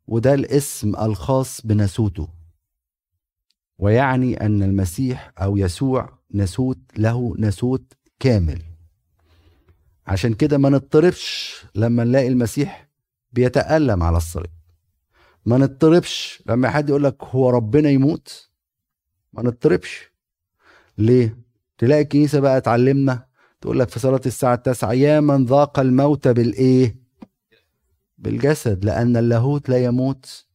Speaker 1: وده الاسم الخاص بناسوته. ويعني أن المسيح أو يسوع ناسوت له ناسوت كامل. عشان كده ما نضطربش لما نلاقي المسيح بيتألم على الصليب. ما نضطربش لما حد يقول لك هو ربنا يموت. ما نضطربش. ليه؟ تلاقي الكنيسة بقى تعلمنا تقول لك في صلاة الساعة التاسعة يا من ذاق الموت بالإيه؟ بالجسد لأن اللاهوت لا يموت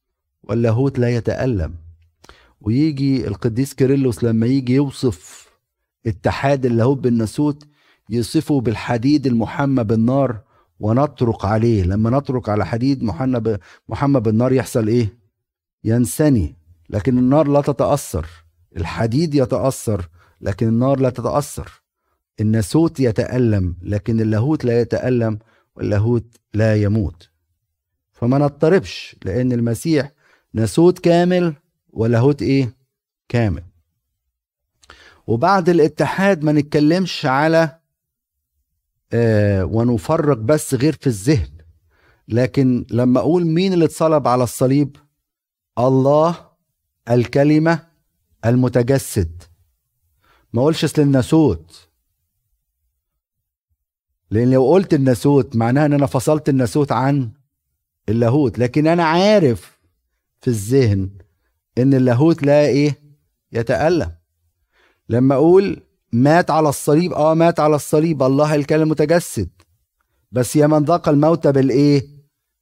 Speaker 1: واللاهوت لا يتألم. ويجي القديس كيرلس لما يجي يوصف اتحاد اللاهوت بالناسوت يصفه بالحديد المحمى بالنار ونطرق عليه. لما نطرق على حديد محمى محمى بالنار يحصل إيه؟ ينسني. لكن النار لا تتأثر الحديد يتأثر لكن النار لا تتأثر. الناسوت يتألم لكن اللاهوت لا يتألم واللاهوت لا يموت. فما نضطربش لأن المسيح ناسوت كامل ولاهوت إيه؟ كامل. وبعد الاتحاد ما نتكلمش على آه ونفرق بس غير في الذهن. لكن لما أقول مين اللي اتصلب على الصليب؟ الله الكلمة المتجسد. ما اقولش اصل الناسوت لأن لو قلت الناسوت معناها إن أنا فصلت الناسوت عن اللاهوت. لكن أنا عارف في الذهن إن اللاهوت لا إيه؟ يتألم. لما أقول مات على الصليب آه مات على الصليب الله الكلمة متجسد. بس يا من ذاق الموت بالإيه؟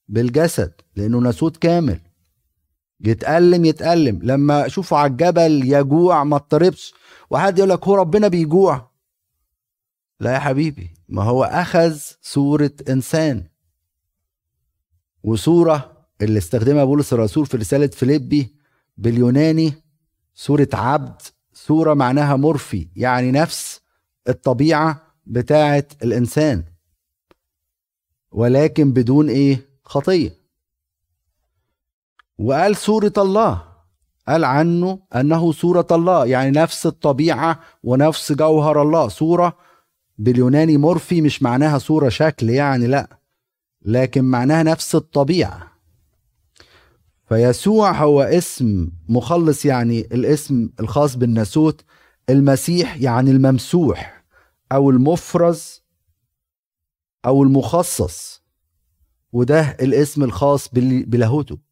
Speaker 1: بالجسد. لأنه ناسوت كامل. يتألم يتألم. لما أشوفه على الجبل يجوع ما اضطربش. وحد يقول لك هو ربنا بيجوع. لا يا حبيبي ما هو أخذ صورة إنسان. وصورة اللي استخدمها بولس الرسول في رسالة فيليبي باليوناني صورة عبد صورة معناها مرفي يعني نفس الطبيعة بتاعة الإنسان. ولكن بدون إيه؟ خطية. وقال صورة الله. قال عنه أنه صورة الله يعني نفس الطبيعة ونفس جوهر الله. صورة باليوناني مورفي مش معناها صورة شكل يعني لا لكن معناها نفس الطبيعة. فيسوع هو اسم مخلص يعني الاسم الخاص بالناسوت المسيح يعني الممسوح أو المفرز أو المخصص وده الاسم الخاص بلاهوته.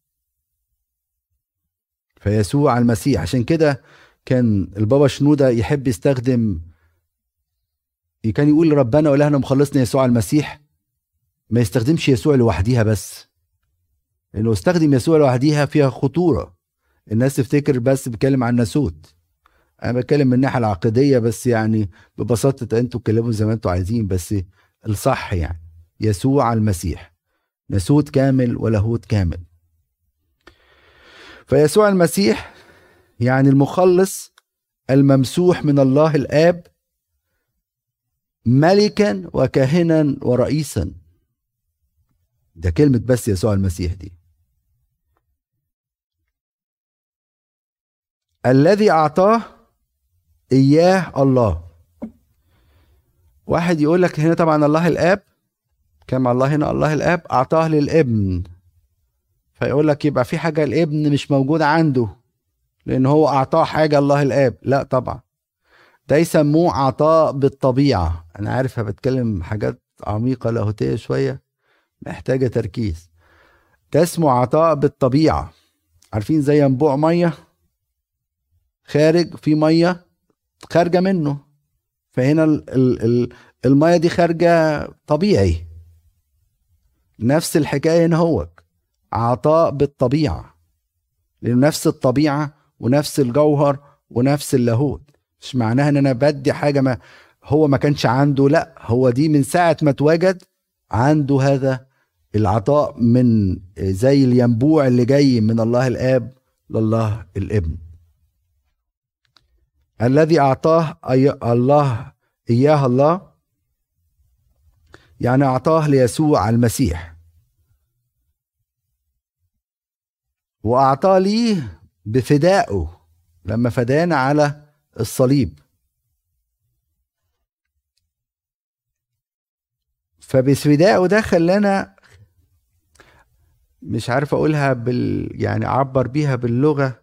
Speaker 1: فيسوع المسيح. عشان كده كان البابا شنودة يحب يستخدم كان يقول ربنا ولهنا مخلصنا يسوع المسيح ما يستخدمش يسوع لوحديها بس. لأنه استخدم يسوع لوحديها فيها خطورة. الناس تفتكر بس بيتكلم عن ناسوت أنا بتكلم من الناحية العقديه بس يعني ببساطة أنتوا اتكلموا زي ما أنتوا عايزين بس الصح يعني يسوع المسيح. ناسوت كامل ولاهوت كامل. فيسوع المسيح يعني المخلص الممسوح من الله الآب ملكا وكاهنا ورئيسا. ده كلمة بس يسوع المسيح دي. الذي أعطاه إياه الله. واحد يقول لك هنا طبعا الله الآب كما الله هنا الله الآب أعطاه للابن. فيقول لك يبقى في حاجة الابن مش موجودة عنده لأن هو أعطاه حاجة الله الآب. لا طبعا. ده يسموه عطاء بالطبيعة. أنا عارف بتكلم حاجات عميقة لاهوتية شوية محتاجة تركيز. ده اسمه عطاء بالطبيعة. عارفين زي ينبوع مية؟ خارج في مية خارجة منه. فهنا ال ال ال المية دي خارجة طبيعي. نفس الحكاية هنا هو عطاء بالطبيعة لأنه نفس الطبيعة ونفس الجوهر ونفس اللاهوت. مش معناها إن أنا بدي حاجة ما هو ما كانش عنده لا هو دي من ساعة ما اتوجد عنده هذا العطاء من زي الينبوع اللي جاي من الله الآب لله الابن. الذي أعطاه أي الله إياه الله يعني أعطاه ليسوع المسيح. واعطاه ليه بفدائه لما فدانا على الصليب. فبفدائه ده خلانا مش عارف أقولها بال يعني أعبر بيها باللغة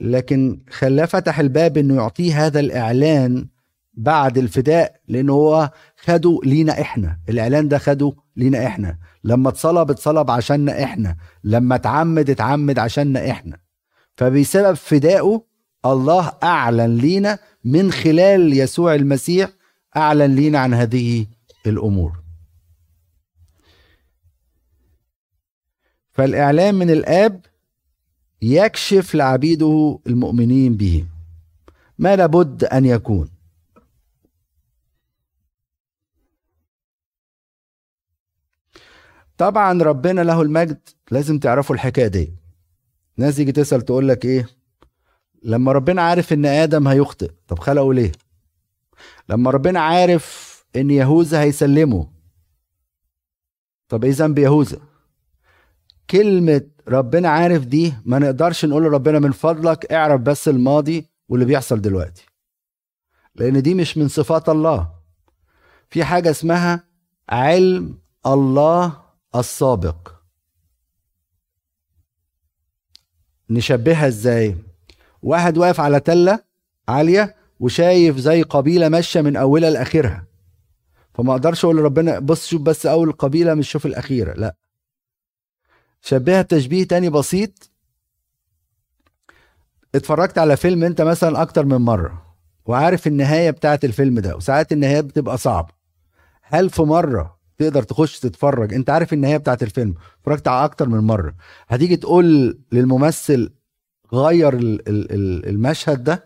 Speaker 1: لكن خلاه فتح الباب إنه يعطيه هذا الإعلان بعد الفداء لأنه هو خده لينا إحنا. الإعلان ده خده لينا إحنا. لما اتصلب اتصلب عشاننا إحنا. لما اتعمد اتعمد عشاننا إحنا. فبسبب فدائه الله أعلن لينا من خلال يسوع المسيح أعلن لينا عن هذه الأمور. فالاعلان من الآب يكشف لعبيده المؤمنين به. ما لابد أن يكون. طبعا ربنا له المجد. لازم تعرفوا الحكاية دي. ناس يجي تسأل تقول لك إيه؟ لما ربنا عارف إن آدم هيخطئ طب خلقه ليه؟ لما ربنا عارف إن يهوذا هيسلمه طب إيه ذنب يهوذا؟ كلمة ربنا عارف دي ما نقدرش نقول لربنا من فضلك اعرف بس الماضي واللي بيحصل دلوقتي. لأن دي مش من صفات الله. في حاجة اسمها علم الله السابق. نشبهها إزاي؟ واحد واقف على تلة عالية وشايف زي قبيلة ماشية من أولها لآخرها. فما أقدرش أقول لربنا بص شوف بس أول القبيلة مش شوف الأخيرة لا. شبهها بتشبيه تاني بسيط. اتفرجت على فيلم أنت مثلا أكتر من مرة وعارف النهاية بتاعت الفيلم ده وساعات النهايات بتبقى صعبة. هل في مرة تقدر تخش تتفرج. انت عارف النهاية بتاعت الفيلم. اتفرجت على أكتر من مرة. هتيجي تقول للممثل غير ال- ال- ال- المشهد ده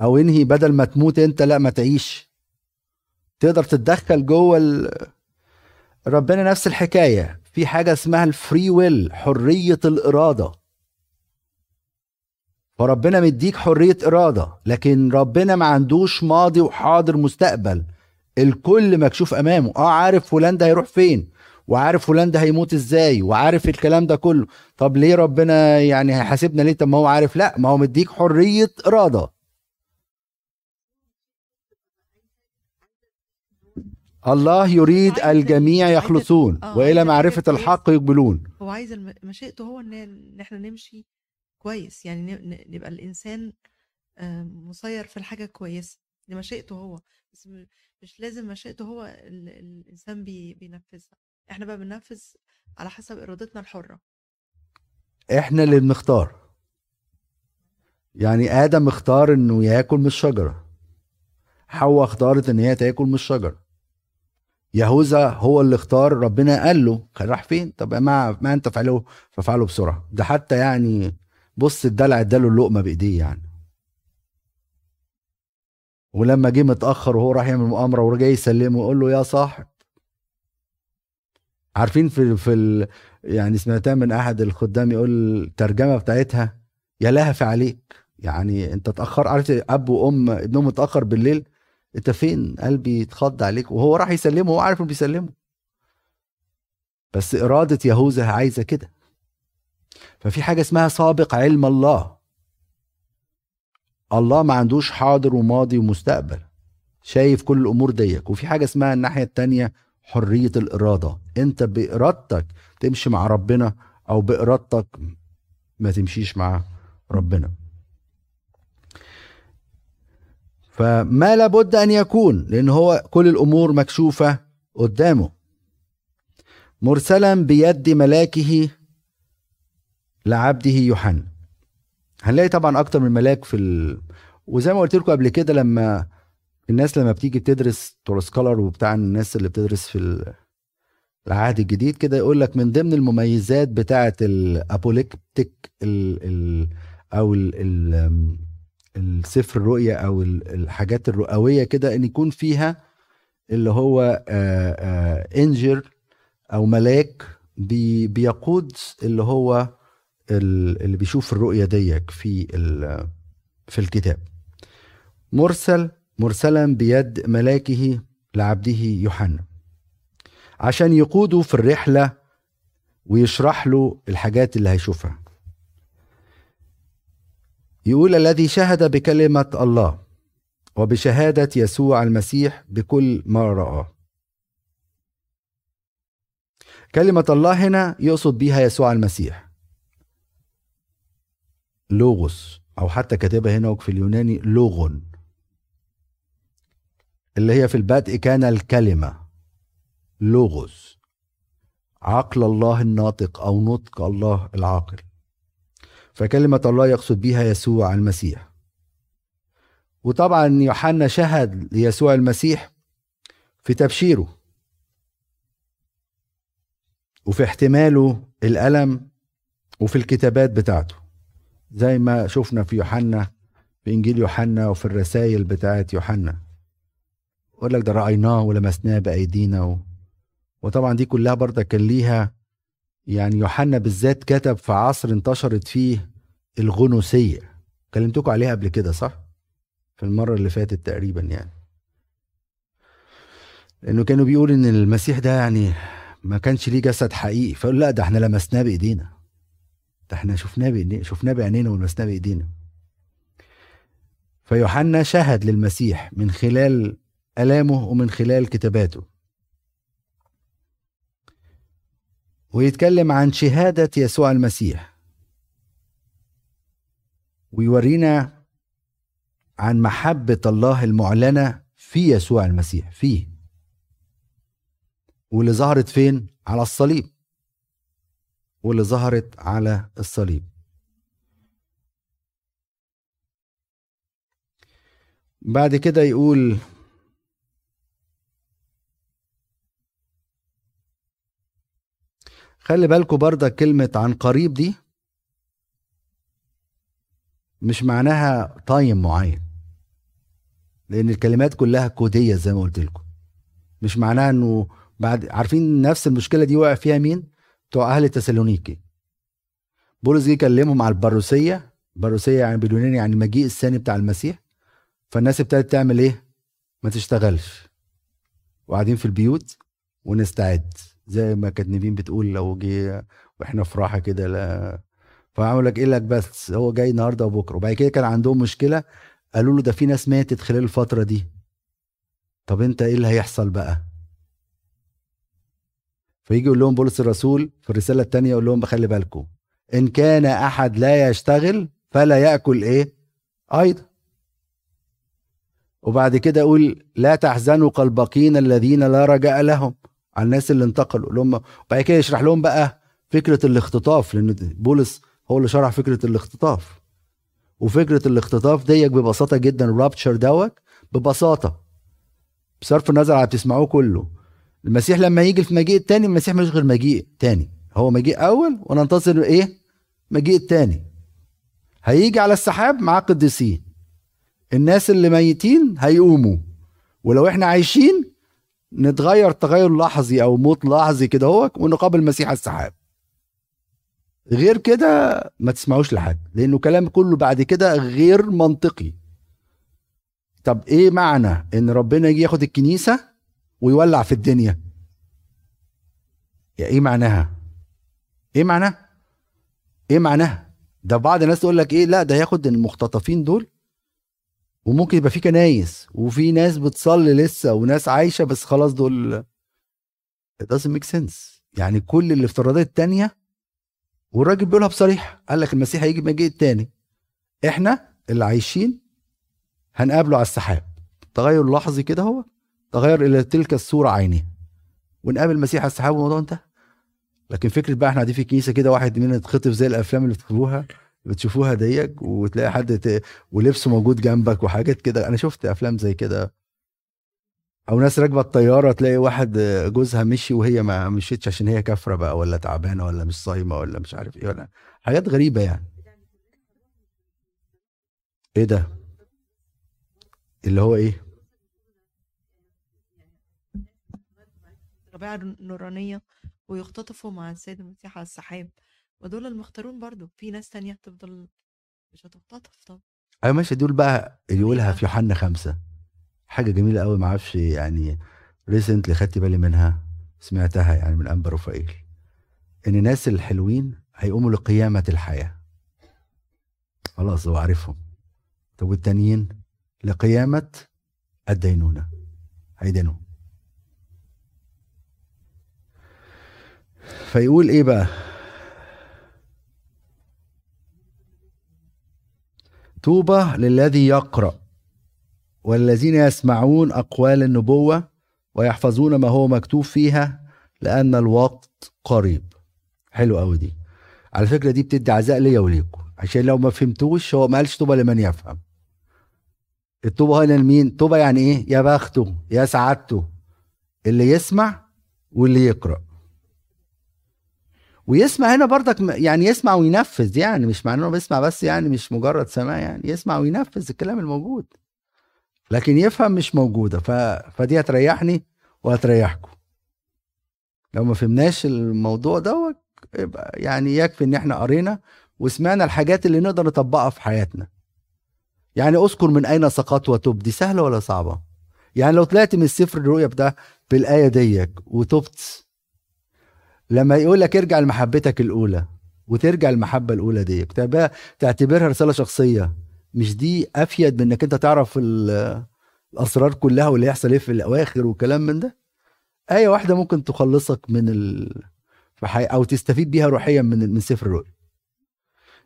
Speaker 1: أو انهي بدل ما تموت انت لا ما تعيش. تقدر تتدخل جوه ربنا نفس الحكاية. في حاجة اسمها الفري ويل حرية الإرادة. فربنا مديك حرية إرادة لكن ربنا ما عندوش ماضي وحاضر مستقبل. الكل مكشوف أمامه. آه عارف فلان ده هيروح فين؟ وعارف فلان ده هيموت إزاي؟ وعارف الكلام ده كله. طب ليه ربنا يعني هيحاسبنا ليه؟ طب ما هو عارف. لا ما هو مديك حرية إرادة. الله يريد الجميع يخلصون
Speaker 2: آه،
Speaker 1: وإلى
Speaker 2: معرفة
Speaker 1: الحق يقبلون.
Speaker 2: هو عايز مشيئته هو إن إحنا نمشي كويس. يعني نبقى الإنسان آه، مسير في الحاجة كويسة. دي مشيئته هو. بس مش لازم مشيئته هو ال- الإنسان بي- بينفذها. إحنا بقى بننفذ على حسب إرادتنا الحرة.
Speaker 1: إحنا اللي بنختار. يعني آدم اختار إنه ياكل من الشجرة. حواء اختارت إن هي تاكل من الشجرة. يهوذا هو اللي اختار ربنا قال له راح فين؟ طب ما ما أنت فعله ففعله بسرعة. ده حتى يعني بص الدلع اداله اللقمة بإيديه يعني. ولما جه متأخر وهو راح يعمل مؤامرة ورجع يسلمه يقول له يا صاحب. عارفين في في ال... يعني سمعتها من أحد الخدام يقول الترجمة بتاعتها يا لهف عليك. يعني أنت اتاخر عارف أب وأم ابنهم متأخر بالليل أنت فين؟ قلبي اتخض عليك. وهو راح يسلمه وهو عارف إنه بيسلمه. بس إرادة يهوذا عايزة كده. ففي حاجة اسمها سابق علم الله. الله ما عندوش حاضر وماضي ومستقبل شايف كل الأمور ديك. وفي حاجة اسمها الناحية التانية حرية الإرادة. أنت بإرادتك تمشي مع ربنا أو بإرادتك ما تمشيش مع ربنا. فما لابد أن يكون لأن هو كل الأمور مكشوفة قدامه. مرسلا بيد ملاكه لعبده يوحنا. هنلاقي طبعا أكتر من ملاك في ال... وزي ما قلت لكم قبل كده لما الناس لما بتيجي بتدرس تور سكولر وبتاع الناس اللي بتدرس في ال- العهد الجديد كده يقول لك من ضمن المميزات بتاعة الأبوليكتيك ال ال أو ال ال السفر الرؤيا أو ال- الحاجات الرؤوية كده إن يكون فيها اللي هو انجر أو ملاك بي بيقود اللي هو اللي بيشوف الرؤية ديك في في الكتاب. مرسل مرسلا بيد ملاكه لعبده يوحنا. عشان يقوده في الرحلة ويشرح له الحاجات اللي هيشوفها. يقول الذي شهد بكلمة الله وبشهادة يسوع المسيح بكل ما رآه. كلمة الله هنا يقصد بيها يسوع المسيح. لوغوس أو حتى كاتبها هنا في اليوناني لوغون. اللي هي في البدء كان الكلمة لوغوس. عقل الله الناطق أو نطق الله العاقل. فكلمة الله يقصد بيها يسوع المسيح. وطبعا يوحنا شهد ليسوع المسيح في تبشيره. وفي احتماله الألم وفي الكتابات بتاعته. زي ما شفنا في يوحنا في إنجيل يوحنا وفي الرسائل بتاعت يوحنا. يقول لك ده رأيناه ولمسناه بأيدينا و... وطبعا دي كلها برضه كان ليها يعني يوحنا بالذات كتب في عصر انتشرت فيه الغنوسية. كلمتكم عليها قبل كده صح؟ في المرة اللي فاتت تقريبا يعني. لأنه كانوا بيقولوا إن المسيح ده يعني ما كانش ليه جسد حقيقي. فقال لا ده إحنا لمسناه بأيدينا. ده إحنا شفناه شفناه بعينينا ولمسناه بإيدينا. فيوحنا شهد للمسيح من خلال ألامه ومن خلال كتاباته. ويتكلم عن شهادة يسوع المسيح. ويورينا عن محبة الله المعلنة في يسوع المسيح فيه. واللي ظهرت فين؟ على الصليب. واللي ظهرت على الصليب بعد كده يقول خلي بالكم برضه كلمة عن قريب دي مش معناها تايم معين لأن الكلمات كلها كودية زي ما قلت لكم مش معناها إنه بعد عارفين نفس المشكلة دي وقع فيها مين؟ بتوع أهل تسالونيكي. بولس جه يكلمهم على البروسيه، البروسيه يعني باليوناني يعني المجيء الثاني بتاع المسيح. فالناس ابتدت تعمل إيه؟ ما تشتغلش. وقاعدين في البيوت ونستعد زي ما كانت نيفين بتقول لو جه وإحنا في راحة كده لا فعمل لك إيه لك بس هو جاي النهارده وبكرة وبعد كده كان عندهم مشكلة قالوا له ده في ناس ماتت خلال الفترة دي طب أنت إيه اللي هيحصل بقى فيجي يقول لهم بولس الرسول في الرسالة الثانية يقول لهم بخلي بالكم إن كان أحد لا يشتغل فلا يأكل إيه؟ أيضا. وبعد كده يقول لا تحزنوا كالباقين الذين لا رجاء لهم. على الناس اللي انتقلوا اللي هم وبعد كده يشرح لهم بقى فكرة الاختطاف لأن بولس هو اللي شرح فكرة الاختطاف. وفكرة الاختطاف ديت ببساطة جدا الرابتشر دوت ببساطة. بصرف النظر على بتسمعوه كله. المسيح لما يجي في مجيء التاني المسيح مش غير مجيء تاني هو مجيء أول وننتظر إيه؟ مجيء التاني. هيجي على السحاب مع قديسين الناس اللي ميتين هيقوموا. ولو إحنا عايشين نتغير تغير لحظي أو موت لحظي كده هو ونقابل المسيح على السحاب. غير كده ما تسمعوش لحد لأنه كلام كله بعد كده غير منطقي. طب إيه معنى إن ربنا يجي ياخد الكنيسة؟ ويولع في الدنيا. يا إيه معناها؟ إيه معناها؟ إيه معناها؟ ده بعض الناس تقول لك إيه؟ لا ده هياخد المختطفين دول. وممكن يبقى في كنايس وفي ناس بتصلي لسه وناس عايشة بس خلاص دول it doesn't make sense. يعني كل الافتراضات التانية والراجل بيقولها بصريح. قال لك المسيح هيجي مجيء التاني. إحنا اللي عايشين هنقابله على السحاب. تغير لحظي كده هو. تغير إلى تلك الصورة عينيه ونقابل على السحاب والموضوع انتهى. لكن فكرة بقى إحنا قاعدين في الكنيسة كده واحد مننا يتخطف زي الأفلام اللي بتشوفوها بتشوفوها ديك وتلاقي حد ت... ولبسه موجود جنبك وحاجات كده. أنا شفت أفلام زي كده. أو ناس راكبة الطيارة تلاقي واحد جوزها مشي وهي ما مشيتش عشان هي كافرة بقى ولا تعبانة ولا مش صايمة ولا مش عارف إيه ولا حاجات غريبة يعني. إيه ده؟ اللي هو إيه؟
Speaker 2: الربيعة النورانية ويختطفوا مع السيد المسيح على السحاب. ودول المختارون برضو في ناس تانية هتفضل مش هتختطف طب.
Speaker 1: أيوه ماشي دول بقى اللي يقولها في يوحنا خمسة. حاجة جميلة قوي ما أعرفش يعني ريسنتلي خدت بالي منها سمعتها يعني من أنبا رفائيل إن الناس الحلوين هيقوموا لقيامة الحياة. خلاص هو عارفهم. طب والتانيين؟ لقيامة الدينونة. هيدينوا فيقول إيه بقى؟ طوبى للذي يقرأ والذين يسمعون أقوال النبوة ويحفظون ما هو مكتوب فيها لأن الوقت قريب. حلو قوي دي. على فكرة دي بتدي عزاء ليا وليكم عشان لو ما فهمتوش هو ما قالش طوبى لمن يفهم. الطوبى هنا لمين؟ طوبى يعني إيه؟ يا بخته يا سعادته اللي يسمع واللي يقرأ. ويسمع هنا برضك يعني يسمع وينفذ يعني مش معناه إنه بيسمع بس يعني مش مجرد سماع يعني يسمع وينفذ الكلام الموجود. لكن يفهم مش موجودة ف... فدي هتريحني وهتريحكم. لو ما فهمناش الموضوع دوت يبقى يعني يكفي إن إحنا قرينا وسمعنا الحاجات اللي نقدر نطبقها في حياتنا. يعني أذكر من أين سقط وتب دي سهلة ولا صعبة؟ يعني لو طلعت من السفر الرؤيا ده بالآية ديك وتبت لما يقول لك ارجع لمحبتك الأولى وترجع المحبه الأولى دي تعتبرها رسالة شخصية. مش دي أفيد من إنك أنت تعرف ال- الأسرار كلها واللي هيحصل إيه في الأواخر وكلام من ده؟ آية واحدة ممكن تخلصك من ال... أو تستفيد بيها روحيا من من سفر الرؤيا.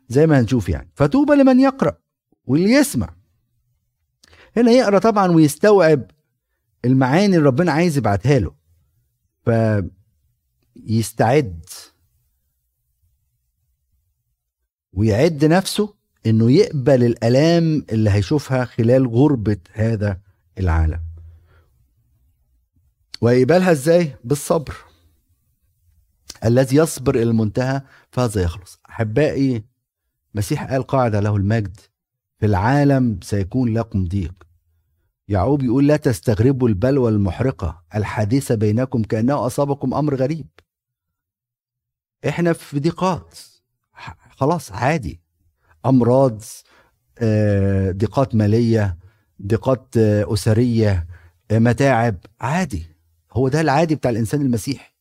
Speaker 1: زي ما هنشوف يعني. فتوبى لمن يقرأ واللي يسمع هنا يقرأ طبعا ويستوعب المعاني اللي ربنا عايز يبعتها له. فيستعد ويعد نفسه إنه يقبل الألام اللي هيشوفها خلال غربة هذا العالم. ويقبلها إزاي؟ بالصبر. الذي يصبر إلى المنتهى فهذا يخلص. أحبائي مسيح قال قاعدة له المجد. في العالم سيكون لكم ضيق. يعقوب يقول لا تستغربوا البلوى المحرقة. الحادثه بينكم كأنه أصابكم أمر غريب. إحنا في ضيقات خلاص عادي. أمراض آه، ضيقات مالية ضيقات آه، أسرية آه، متاعب عادي. هو ده العادي بتاع الإنسان المسيحي.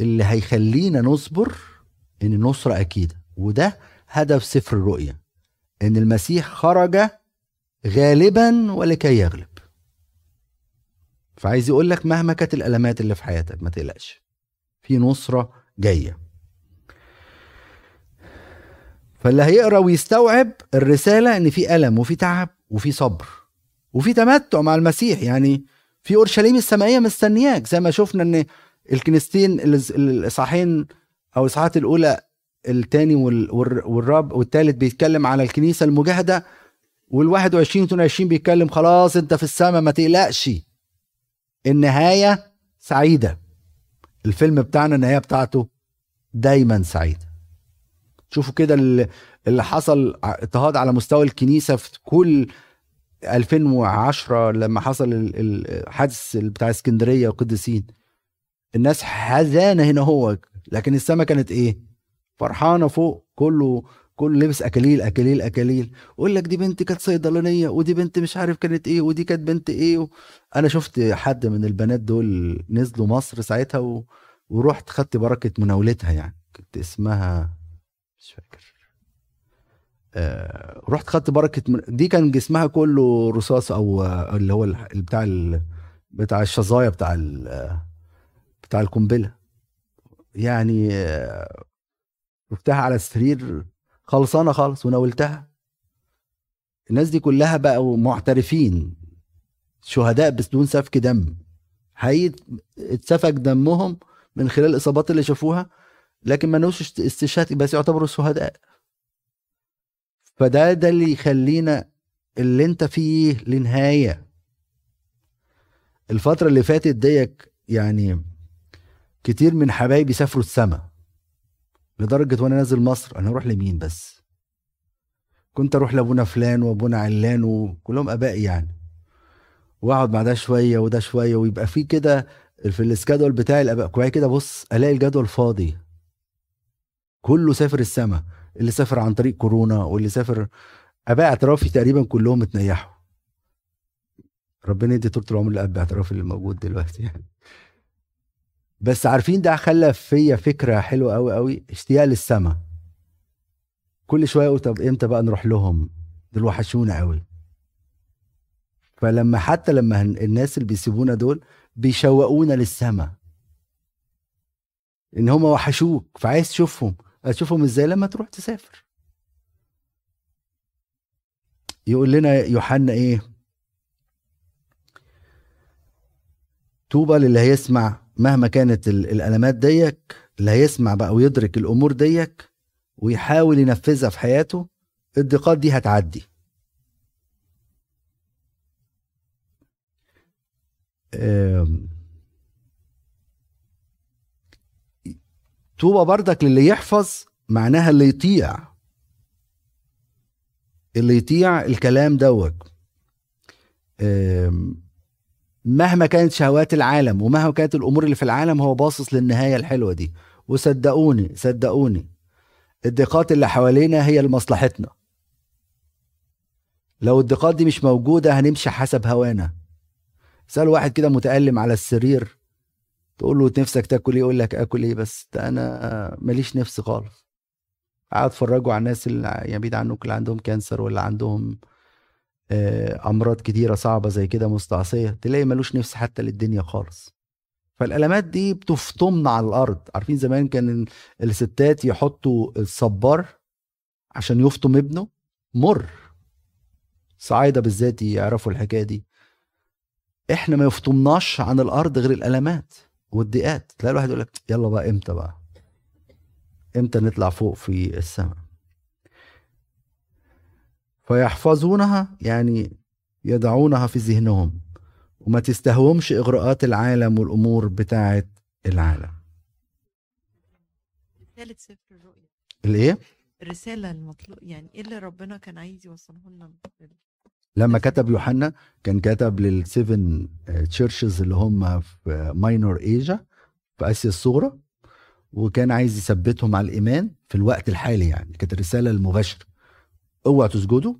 Speaker 1: اللي هيخلينا نصبر إن النصرة أكيدة. وده هدف سفر الرؤيا إن المسيح خرج غالبا ولكي يغلب. فعايز يقول لك مهما كانت الألمات اللي في حياتك ما تقلقش. في نصرة جاية. فاللي هيقرأ ويستوعب الرسالة إن في ألم وفي تعب وفي صبر وفي تمتع مع المسيح. يعني في أورشليم السمائية مستنياك. زي ما شفنا إن الكنيستين الإصحاحين أو الإصحاحات الأولى الثاني والراب والثالث بيتكلم على الكنيسة المجاهدة وال21 22 بيتكلم خلاص أنت في السماء ما تقلقش. النهاية سعيدة. الفيلم بتاعنا النهايه بتاعته دايما سعيدة. شوفوا كده اللي حصل اضطهاد على مستوى الكنيسة في كل 2010 لما حصل الحادث بتاع اسكندرية وقدسين الناس حزانة هنا هو لكن السما كانت إيه؟ فرحانة فوق كله كله لبس اكاليل اكاليل اكاليل يقول لك دي بنت كانت صيدلانية ودي بنت مش عارف كانت إيه ودي كانت بنت إيه. و... أنا شفت حد من البنات دول نزلوا مصر ساعتها و... ورحت خدت بركة مناولتها يعني. كنت اسمها مش فاكر. آه، رحت خدت بركة من... دي كان جسمها كله رصاص أو اللي هو بتاع ال... بتاع الشظايا بتاع ال... بتاع القنبلة. يعني آه، شفتها على السرير خلصانة خالص وناولتها. الناس دي كلها بقوا معترفين. شهداء بدون سفك دم. حقيقي اتسفك دمهم من خلال الإصابات اللي شافوها لكن ما نوش استشهاد بس يعتبروا شهداء. فده ده اللي يخلينا اللي انت فيه لنهاية. الفترة اللي فاتت ديك يعني كتير من حبايبي سافروا السما. لدرجة وأنا نازل مصر أنا أروح لمين بس؟ كنت أروح لأبونا فلان وأبونا علان وكلهم آبائي يعني. وأقعد مع ده شوية وده شوية ويبقى في كده في السكادول بتاعي الآباء كويس كده بص ألاقي الجدول فاضي. كله سافر السما اللي سافر عن طريق كورونا واللي سافر أباء اعترافي تقريبا كلهم اتنيحوا. ربنا يدي طول العمر لأب اعترافي اللي موجود دلوقتي يعني. بس عارفين ده خلى فيا فكرة حلوة قوي قوي اشتياق للسما. كل شوية أقول طب إمتى بقى نروح لهم؟ دول وحشونا قوي فلما حتى لما الناس اللي بيسيبونا دول بيشوقونا للسما. إن هم وحشوك فعايز تشوفهم. هتشوفهم إزاي؟ لما تروح تسافر. يقول لنا يوحنا إيه؟ طوبى للي هيسمع. مهما كانت الألمات ديك اللي هيسمع بقى ويدرك الأمور ديك ويحاول ينفذها في حياته الضيقات دي هتعدي. طوبى بردك للي يحفظ معناها اللي يطيع. اللي يطيع الكلام دوت مهما كانت شهوات العالم ومهما كانت الأمور اللي في العالم هو باصص للنهاية الحلوة دي. وصدقوني صدقوني الضيقات اللي حوالينا هي لمصلحتنا. لو الضيقات دي مش موجودة هنمشي حسب هوانا. سأل واحد كده متألم على السرير تقول له نفسك تاكل إيه؟ يقول لك آكل إيه بس؟ ده أنا ماليش نفس خالص. قاعد اتفرجوا على الناس اللي يعني بعيد عنك اللي عندهم كانسر ولا عندهم أمراض كتيرة صعبة زي كده مستعصية تلاقي ملوش نفس حتى للدنيا خالص. فالالمات دي بتفطمنا على الأرض. عارفين زمان كان الستات يحطوا الصبار عشان يفطم ابنه؟ مر. صعايده بالذات يعرفوا الحكاية دي. إحنا ما يفطمناش عن الأرض غير الالمات والضيقات تلاقي الواحد يقول لك يلا بقى إمتى بقى؟ إمتى نطلع فوق في السماء؟ فيحفظونها يعني يضعونها في ذهنهم. وما تستهومش إغراءات العالم والأمور بتاعه العالم.
Speaker 2: رسالة سفر الرؤيا.
Speaker 1: الإيه؟
Speaker 2: الرسالة المطلوب يعني إيه اللي ربنا كان عايز يوصله لنا؟
Speaker 1: لما كتب يوحنا كان كتب لل seven churches اللي هم في Minor Asia في آسيا الصغرى وكان عايز يثبتهم على الإيمان في الوقت الحالي يعني. كانت الرسالة المباشرة. اوعوا تسجدوا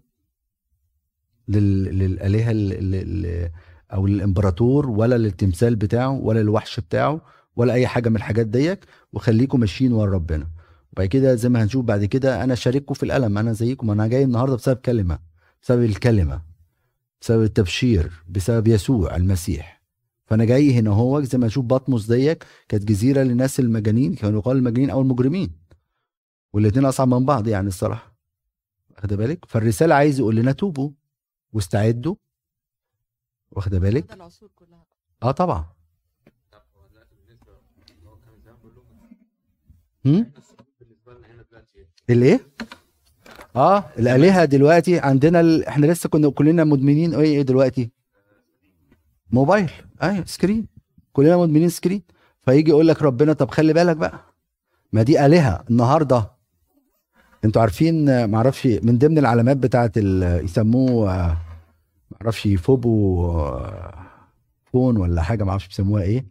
Speaker 1: لل... للآلهة ال... ال... أو للامبراطور ولا للتمثال بتاعه ولا للوحش بتاعه ولا اي حاجة من الحاجات ديك وخليكم ماشيين ورا ربنا. وبعد كده زي ما هنشوف بعد كده أنا شارككم في الألم أنا زيكم أنا جاي النهارده بسبب كلمة بسبب الكلمة بسبب التبشير بسبب يسوع المسيح. فأنا جاي هنا هو زي ما أشوف بطمس ديك كانت جزيرة للناس المجانين كانوا يقال المجانين أو المجرمين. والاثنين أصعب من بعض يعني الصراحة. واخد بالك؟ فالرسالة عايز يقول لنا توبوا واستعدوا واخد بالك؟ آه طبعا. هم؟ الإيه؟ آه الآلهة دلوقتي عندنا ال... إحنا لسه كنا كلنا مدمنين إيه إيه دلوقتي؟ موبايل. أيوه screen. كلنا مدمنين screen. فيجي يقول لك ربنا طب خلي بالك بقى. ما دي آلهة النهارده. أنتوا عارفين معرفش من ضمن العلامات بتاعت ال... يسموه معرفش phobo phone ولا حاجة معرفش بيسموها إيه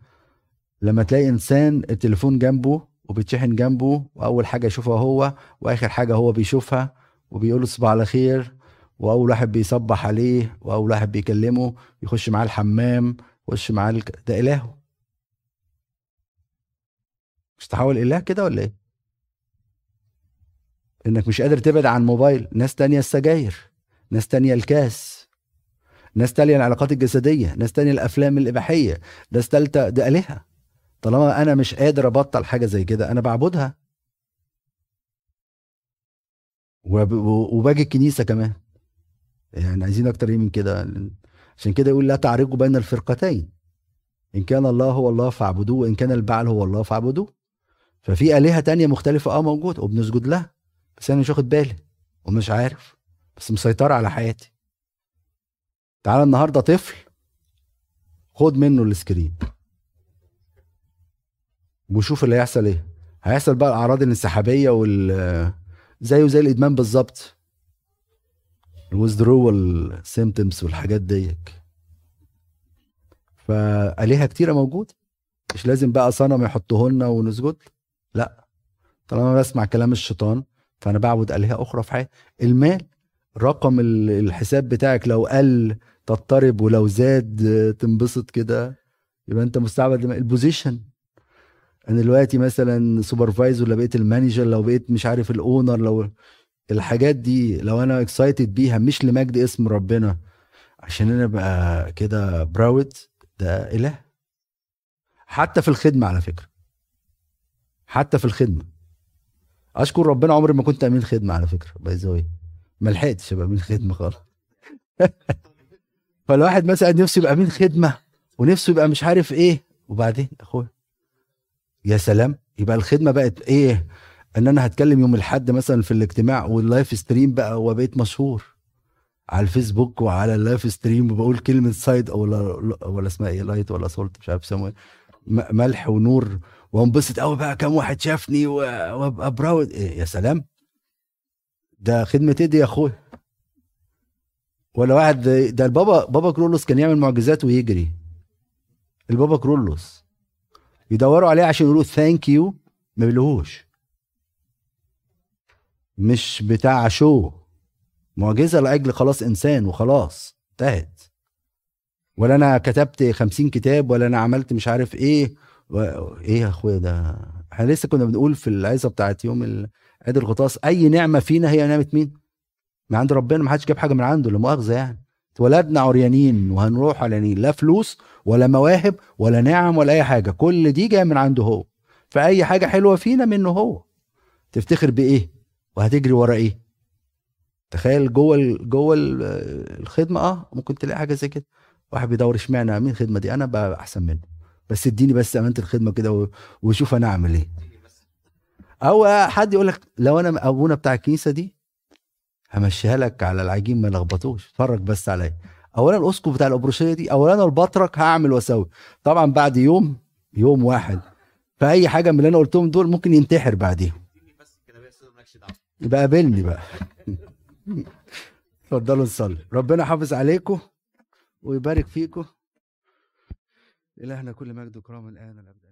Speaker 1: لما تلاقي انسان التليفون جنبه وبيتشحن جنبه وأول حاجة يشوفها هو وآخر حاجة هو بيشوفها وبيقول له صباح على خير وأول واحد بيصبح عليه وأول واحد بيكلمه يخش معاه الحمام يخش معاه. ده الهه مش تحول إله كده ولا إيه إنك مش قادر تبعد عن موبايل. ناس تانية السجاير ناس تانية الكاس ناس تانية العلاقات الجسدية ناس تانية الأفلام الإباحية. ناس تالتة ده آلهة. طالما أنا مش قادر أبطل حاجة زي كده أنا بعبدها. وب- وباجي الكنيسة كمان. يعني عايزين أكتر إيه من كده. عشان كده يقول لا تعرجوا بين الفرقتين. إن كان الله هو الله فاعبدوه وإن كان البعل هو الله فاعبدوه. ففي آلهة تانية مختلفة آه موجودة وبنسجد لها. بس أنا مش واخد بالي ومش عارف بس مسيطرة على حياتي. تعالى النهارده طفل خد منه ال screen. وشوف اللي هيحصل إيه. هيحصل بقى الأعراض الانسحابية وال زيه زي الإدمان بالظبط. ال withdrawal symptoms والحاجات ديك. فآلهة كتيرة موجودة مش لازم بقى صنم يحطه لنا ونسجد. لا طالما بسمع كلام الشيطان فأنا بعبد آلهة أخرى في حياتي. المال رقم ال- الحساب بتاعك لو قل تضطرب ولو زاد تنبسط كده يبقى أنت مستعبد ال position أنا دلوقتي مثلا supervisor لو بقيت ال manager لو بقيت مش عارف ال owner لو الحاجات دي لو أنا excited بيها مش لمجد اسم ربنا عشان أنا ابقى كده proud ده إله. حتى في الخدمة على فكرة. حتى في الخدمة. أشكر ربنا عمري ما كنت أمين خدمة على فكرة by the ما لحقتش أبقى أمين خدمة خالص. فالواحد مثلا نفسه يبقى أمين خدمة ونفسه يبقى مش عارف إيه. وبعدين أخويا يا سلام يبقى الخدمة بقت إيه؟ إن أنا هتكلم يوم الأحد مثلا في الاجتماع وال live stream بقى وبقيت مشهور. على الفيسبوك وعلى ال live stream وبقول كلمة سايد ولا ولا اسمها إيه light ولا salt مش عارف يسموها إيه. ملح ونور. وانبسط قوي بقى كام واحد شافني وأبقى proud إيه يا سلام. ده خدمة إيه دي يا اخويا ولا واحد ده البابا بابا كيرلس كان يعمل معجزات ويجري. البابا كيرلس. يدوروا عليه عشان يقولوا thank you ما بيلاقوهوش مش بتاع شو معجزة لأجل خلاص إنسان وخلاص انتهت. ولا أنا كتبت خمسين كتاب ولا أنا عملت مش عارف إيه. إيه يا أخويا ده؟ إحنا لسه كنا بنقول في العظة بتاعت يوم عيد الغطاس أي نعمة فينا هي نعمة مين؟ من عند ربنا ما حدش جاب حاجة من عنده لا مؤاخذة يعني. اتولدنا عريانين وهنروح عريانين لا فلوس ولا مواهب ولا نعم ولا أي حاجة كل دي جاية من عنده هو. فأي حاجة حلوة فينا منه هو. تفتخر بإيه؟ وهتجري ورا إيه؟ تخيل جوه جوه ال- الخدمة آه ممكن تلاقي حاجة زي كده. واحد بيدور إشمعنى مين الخدمة دي؟ أنا بقى أحسن منه. بس اديني بس أمانة الخدمة كده وشوف أنا أعمل إيه. أو حد يقول لك لو أنا أبونا بتاع الكنيسة دي همشيها لك على العجين ما لخبطوش. اتفرج بس عليا. اولا الأسقف بتاع الابروشيه دي اولا البطرك هعمل وأسوي. طبعا بعد يوم يوم واحد فأي حاجة من اللي أنا قلتهم دول ممكن ينتحر بعديهم. يبقى قابلني بقى. اتفضلوا نصلي ربنا يحافظ عليكم ويبارك فيكم. إلهنا كل مجد وكرام الآن والأبد